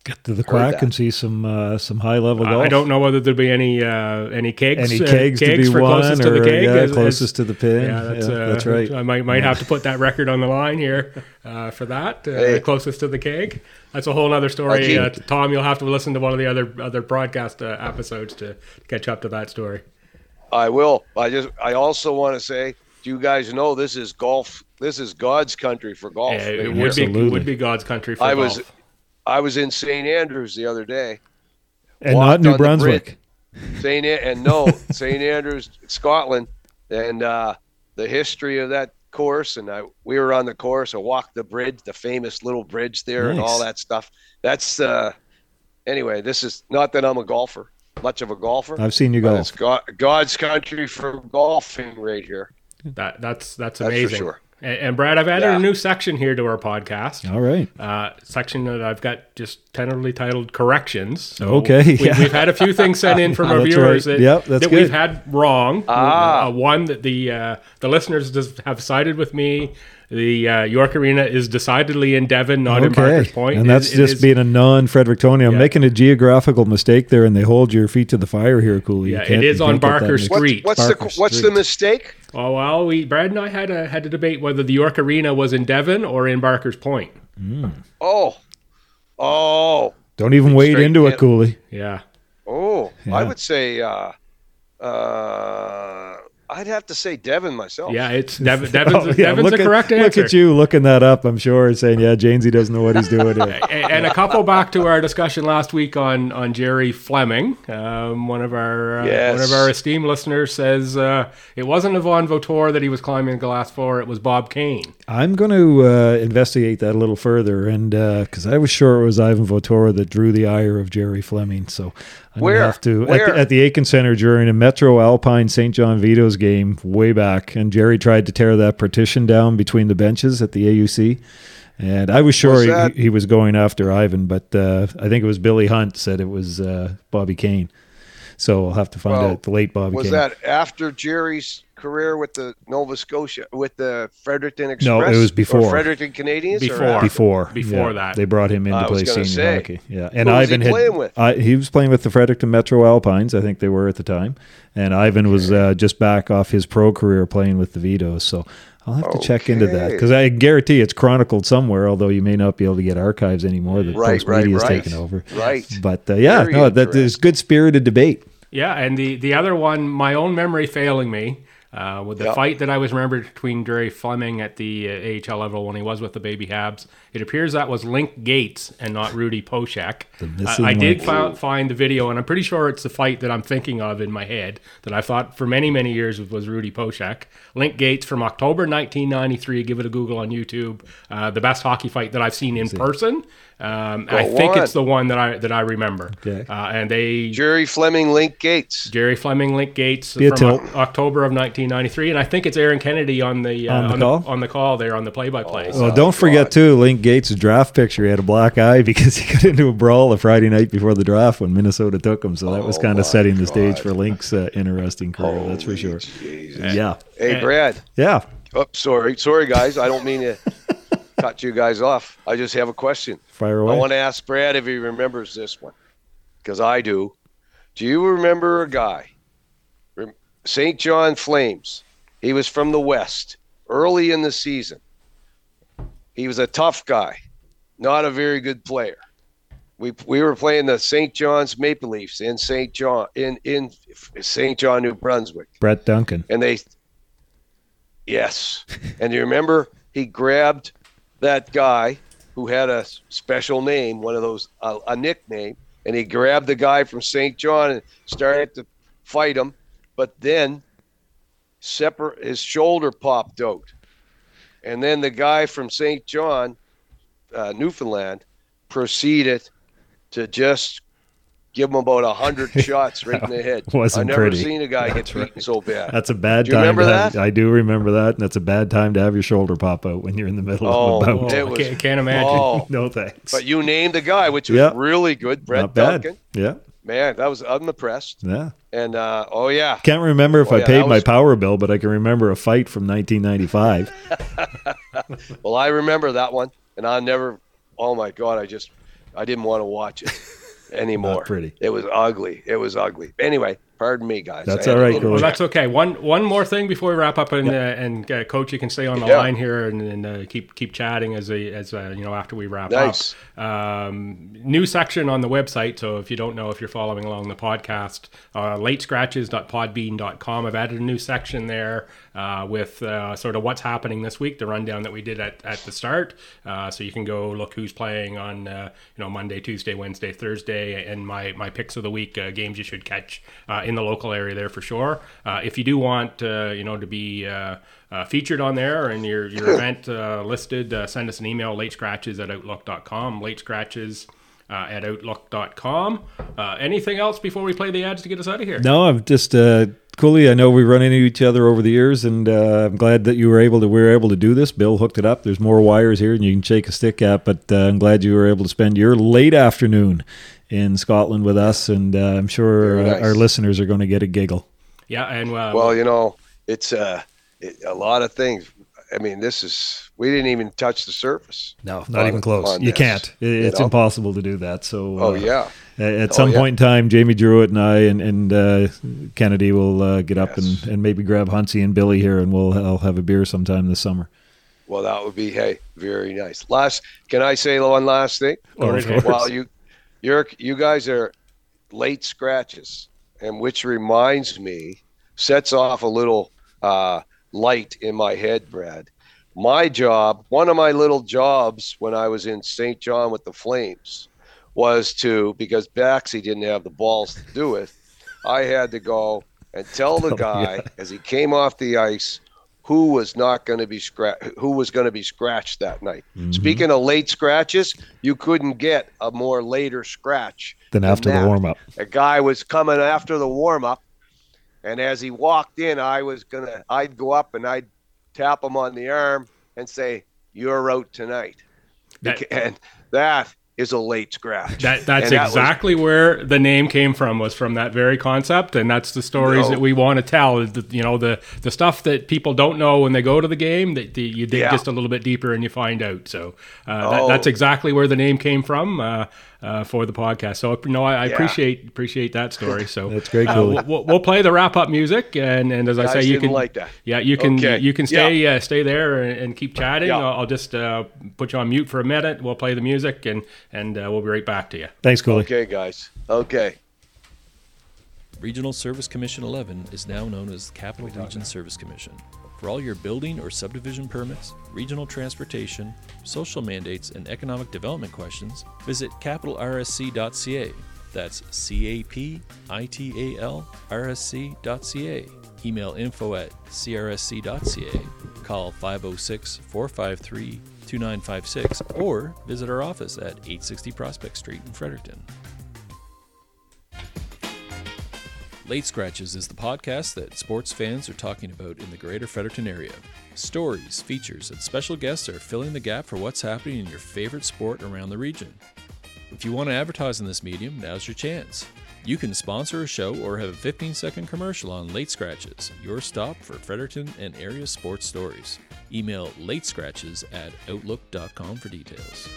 get to the quack and see some uh, some high level golf. I don't know whether there'll be any uh, any kegs, any kegs, uh, kegs to be won closest or, to the keg, yeah, as, closest as, to the pin. Yeah, that's, yeah, that's uh, right. I might might have to put that record on the line here uh, for that. Uh, hey. Closest to the keg. That's a whole other story. Tom, you'll have to listen to one of the other other broadcast episodes to catch up to that story. I will. I just I also want to say do you guys know this is golf. This is God's country for golf. Yeah, it would be, would be God's country for I golf. Was, I was in St. Andrews the other day, and not New Brunswick. St. and no St. Andrews, Scotland, and uh, the history of that course. And I we were on the course. I walked the bridge, the famous little bridge there, nice. and all that stuff. That's uh, anyway. This is not that I'm a golfer, much of a golfer. I've seen you golf. It's God, God's country for golfing right here. That that's that's amazing. That's for sure. And, Brad, I've added yeah. a new section here to our podcast. All right. Uh, section that I've got just tentatively titled corrections. So okay. We, have had a few things sent in from our viewers right. that, yep, that we've had wrong. Ah. Uh, one that the uh, the listeners have sided with me the uh, York Arena is decidedly in Devon, not okay. in Barker's Point. And that's it, just it is, being a non-Frederictonian. I'm yeah. making a geographical mistake there, and they hold your feet to the fire here, Cooley. Yeah, it is on Barker Street. What's, what's Barker the what's the mistake? Oh well, we Brad and I had a had a debate whether the York Arena was in Devon or in Barker's Point. Mm. Oh, oh! Don't even wade into in. it, Cooley. Yeah. Oh, yeah. I would say. Uh, uh, I'd have to say Devon myself. Yeah, it's Devon, Devon's, oh, yeah. Devon's the correct at, answer. Look at you looking that up, I'm sure, and saying, yeah, Janesy doesn't know what he's doing. and, and, a couple back to our discussion last week on, on Jerry Fleming. Um, one of our uh, yes. one of our esteemed listeners says uh, it wasn't Yvon Vautour that he was climbing the glass for, it was Bob Kane. I'm going to uh, investigate that a little further, and because uh, I was sure it was Yvon Vautour that drew the ire of Jerry Fleming. So I'm Where? have to Where? At, the, at the Aitken Center during a Metro Alpine St. John Vito's game way back, and Jerry tried to tear that partition down between the benches at the AUC. And I was sure Was he, he was going after Yvon, but uh, I think it was Billy Hunt said it was uh, Bobby Kane. So I'll have to find Well, out the late Bobby Was Kane. that after Jerry's career with the Nova Scotia with the Fredericton Express? No, it was Or before. Fredericton Canadians. Before. after? before Before yeah, that. they brought him in to was play senior say. hockey. Yeah, and Who was he Yvon had playing with? I, he was playing with the Fredericton Metro Alpines. I think they were at the time, and Yvon was uh, just back off his pro career playing with the Vitos. So I'll have to check into that because I guarantee it's chronicled somewhere. Although you may not be able to get archives anymore. The Right, post right, media is right. taken over. Right. But uh, yeah, Very no, that there's good spirited debate. Yeah, and the the other one, my own memory failing me, uh, with the Yeah. fight that I was remembered between Jerry Fleming at the uh, AHL level when he was with the Baby Habs. It appears that was Link Gaetz and not Rudy Poeschek. I, I did fi- find the video, and I'm pretty sure it's the fight that I'm thinking of in my head that I thought for many many years was Rudy Poeschek. Link Gaetz from October 1993. Give it a Google on YouTube. Uh, the best hockey fight that I've seen in person. Um, I think on. it's the one that I that I remember. Okay. Uh, and they Jerry Fleming, Link Gaetz. Jerry Fleming, Link Gaetz Be from tilt. Oc- October of 1993, and I think it's Aaron Kennedy on the uh, On the on, call? the, on the call there on the play-by-play. Oh, Well, don't forget too, Link Gaetz' draft picture. He had a black eye because he got into a brawl the Friday night before the draft when Minnesota took him. So that was Oh, kind of setting the stage for Link's uh, interesting career. that's for sure. Jesus. Yeah, Hey, Brad. yeah. Oh, sorry, sorry, guys. I don't mean to cut you guys off. I just have a question. Fire away. I want to ask Brad if he remembers this one, because I do. Do you remember a guy, Rem- St. John Flames? He was from the West, early in the season. He was a tough guy, not a very good player. We we were playing the St. John's Maple Leafs in St. John in in St. John, New Brunswick Brett Duncan. and they yes and you remember he grabbed that guy who had a special name one of those a, a nickname and he grabbed the guy from st john and started to fight him but then separate his shoulder popped out and then the guy from st john uh, newfoundland proceeded to just give him about a hundred shots right in the head Wasn't i never pretty. seen a guy get beaten so bad That's a bad Do you time. remember to have- that? I do remember that, and that's a bad time to have your shoulder pop out when you're in the middle Oh, of a Oh, bout. it I was- can't, can't imagine. Oh, No thanks. but you named the guy, which was Yeah. really good, Brett Not bad. Duncan. Yeah, Man, that was I'm impressed. yeah. And uh, oh yeah, Can't remember if Oh, I yeah, paid that my was- power bill, but I can remember a fight from 1995. well I remember that one, and I never. Oh my God, I just I didn't want to watch it anymore. Not pretty. It was ugly. It was ugly. Anyway, pardon me, guys. That's I had all to right, Well, that's okay. One one more thing before we wrap up, and uh, and uh, coach, you can stay on the Yeah. line here and, and uh, keep keep chatting as a, as uh, you know after we wrap Nice. up. Um, new section on the website. So if you don't know, if you're following along the podcast, uh, latescratches.podbean.com. I've added a new section there uh, with uh, sort of what's happening this week, the rundown that we did at, at the start. Uh, so you can go look who's playing on uh, you know Monday, Tuesday, Wednesday, Thursday, and my my picks of the week uh, games you should catch uh, in the local area there for sure. Uh, if you do want uh, you know to be uh, uh, featured on there and your your event uh, listed, uh, send us an email late scratches at outlook.com. Late scratches. Uh, at outlook.com. Uh, anything else before we play the ads to get us out of here? No, I'm just uh, Cooley. I know we run into each other over the years, and uh, I'm glad that you were able to. We were able to do this. Bill hooked it up. There's more wires here, and you can shake a stick at. But uh, I'm glad you were able to spend your late afternoon in Scotland with us, and uh, I'm sure Very uh, nice. our listeners are going to get a giggle. Yeah, and uh, Well, you know, it's uh, it, a lot of things. I mean, this is we didn't even touch the surface. No, not on- even close. You this, can't. It- you It's know? impossible to do that. So, Oh uh, yeah. At at Oh, some yeah. point in time, Jamie Druitt and I and, and uh, Kennedy will uh, get up and, and maybe grab Huntsy and Billy here, and we'll I'll have a beer sometime this summer. Well, that would be hey, very nice. Last, can I say one last thing? Oh, of course. Well, you, you're you guys are late scratches, and which reminds me, sets off a little uh, light in my head, Brad. My job, one of my little jobs when I was in St. John with the Flames, was to because Baxi didn't have the balls to do it. I had to go and tell the Oh, guy yeah. as he came off the ice who was not going to be scratch who was going to be scratched that night. Mm-hmm. Speaking of late scratches, you couldn't get a more later scratch than, than after that. the warm up. A guy was coming after the warm up, and as he walked in, I was gonna I'd go up and I'd tap him on the arm and say, "You're out tonight," that, and that is a late scratch. That that's that exactly was, where the name came from. Was from that very concept, and that's the stories no. that we want to tell. You know, the the stuff that people don't know when they go to the game that you dig yeah. just a little bit deeper and you find out. So uh, oh. that, that's exactly where the name came from. Uh, uh, for the podcast. So no, I, I yeah. appreciate appreciate that story. So that's great. Cool. Uh, we'll, we'll, play the wrap up music, and, and as I say, you can like that. Yeah, you can okay. you can stay yeah. uh, stay there and, and keep chatting. Yeah. I'll, I'll, just uh, put you on mute for a minute. We'll play the music, and and uh, we'll be right back to you. Thanks, Cooley. Okay, guys. Okay. Regional Service Commission 11 is now known as Capital Region Service Commission. For all your building or subdivision permits, regional transportation, social mandates, and economic development questions, visit capitalrsc.ca. That's C A P I T A L R S C.ca. Email info at crsc.ca. Call 506 453 2956 or visit our office at 860 Prospect Street in Fredericton. Late Scratches is the podcast that sports fans are talking about in the greater Fredericton area. Stories, features, and special guests are filling the gap for what's happening in your favorite sport around the region. If you want to advertise in this medium, now's your chance. You can sponsor a show or have a 15 second commercial on Late Scratches, your stop for Fredericton and area sports stories. Email latescratches at outlook.com for details.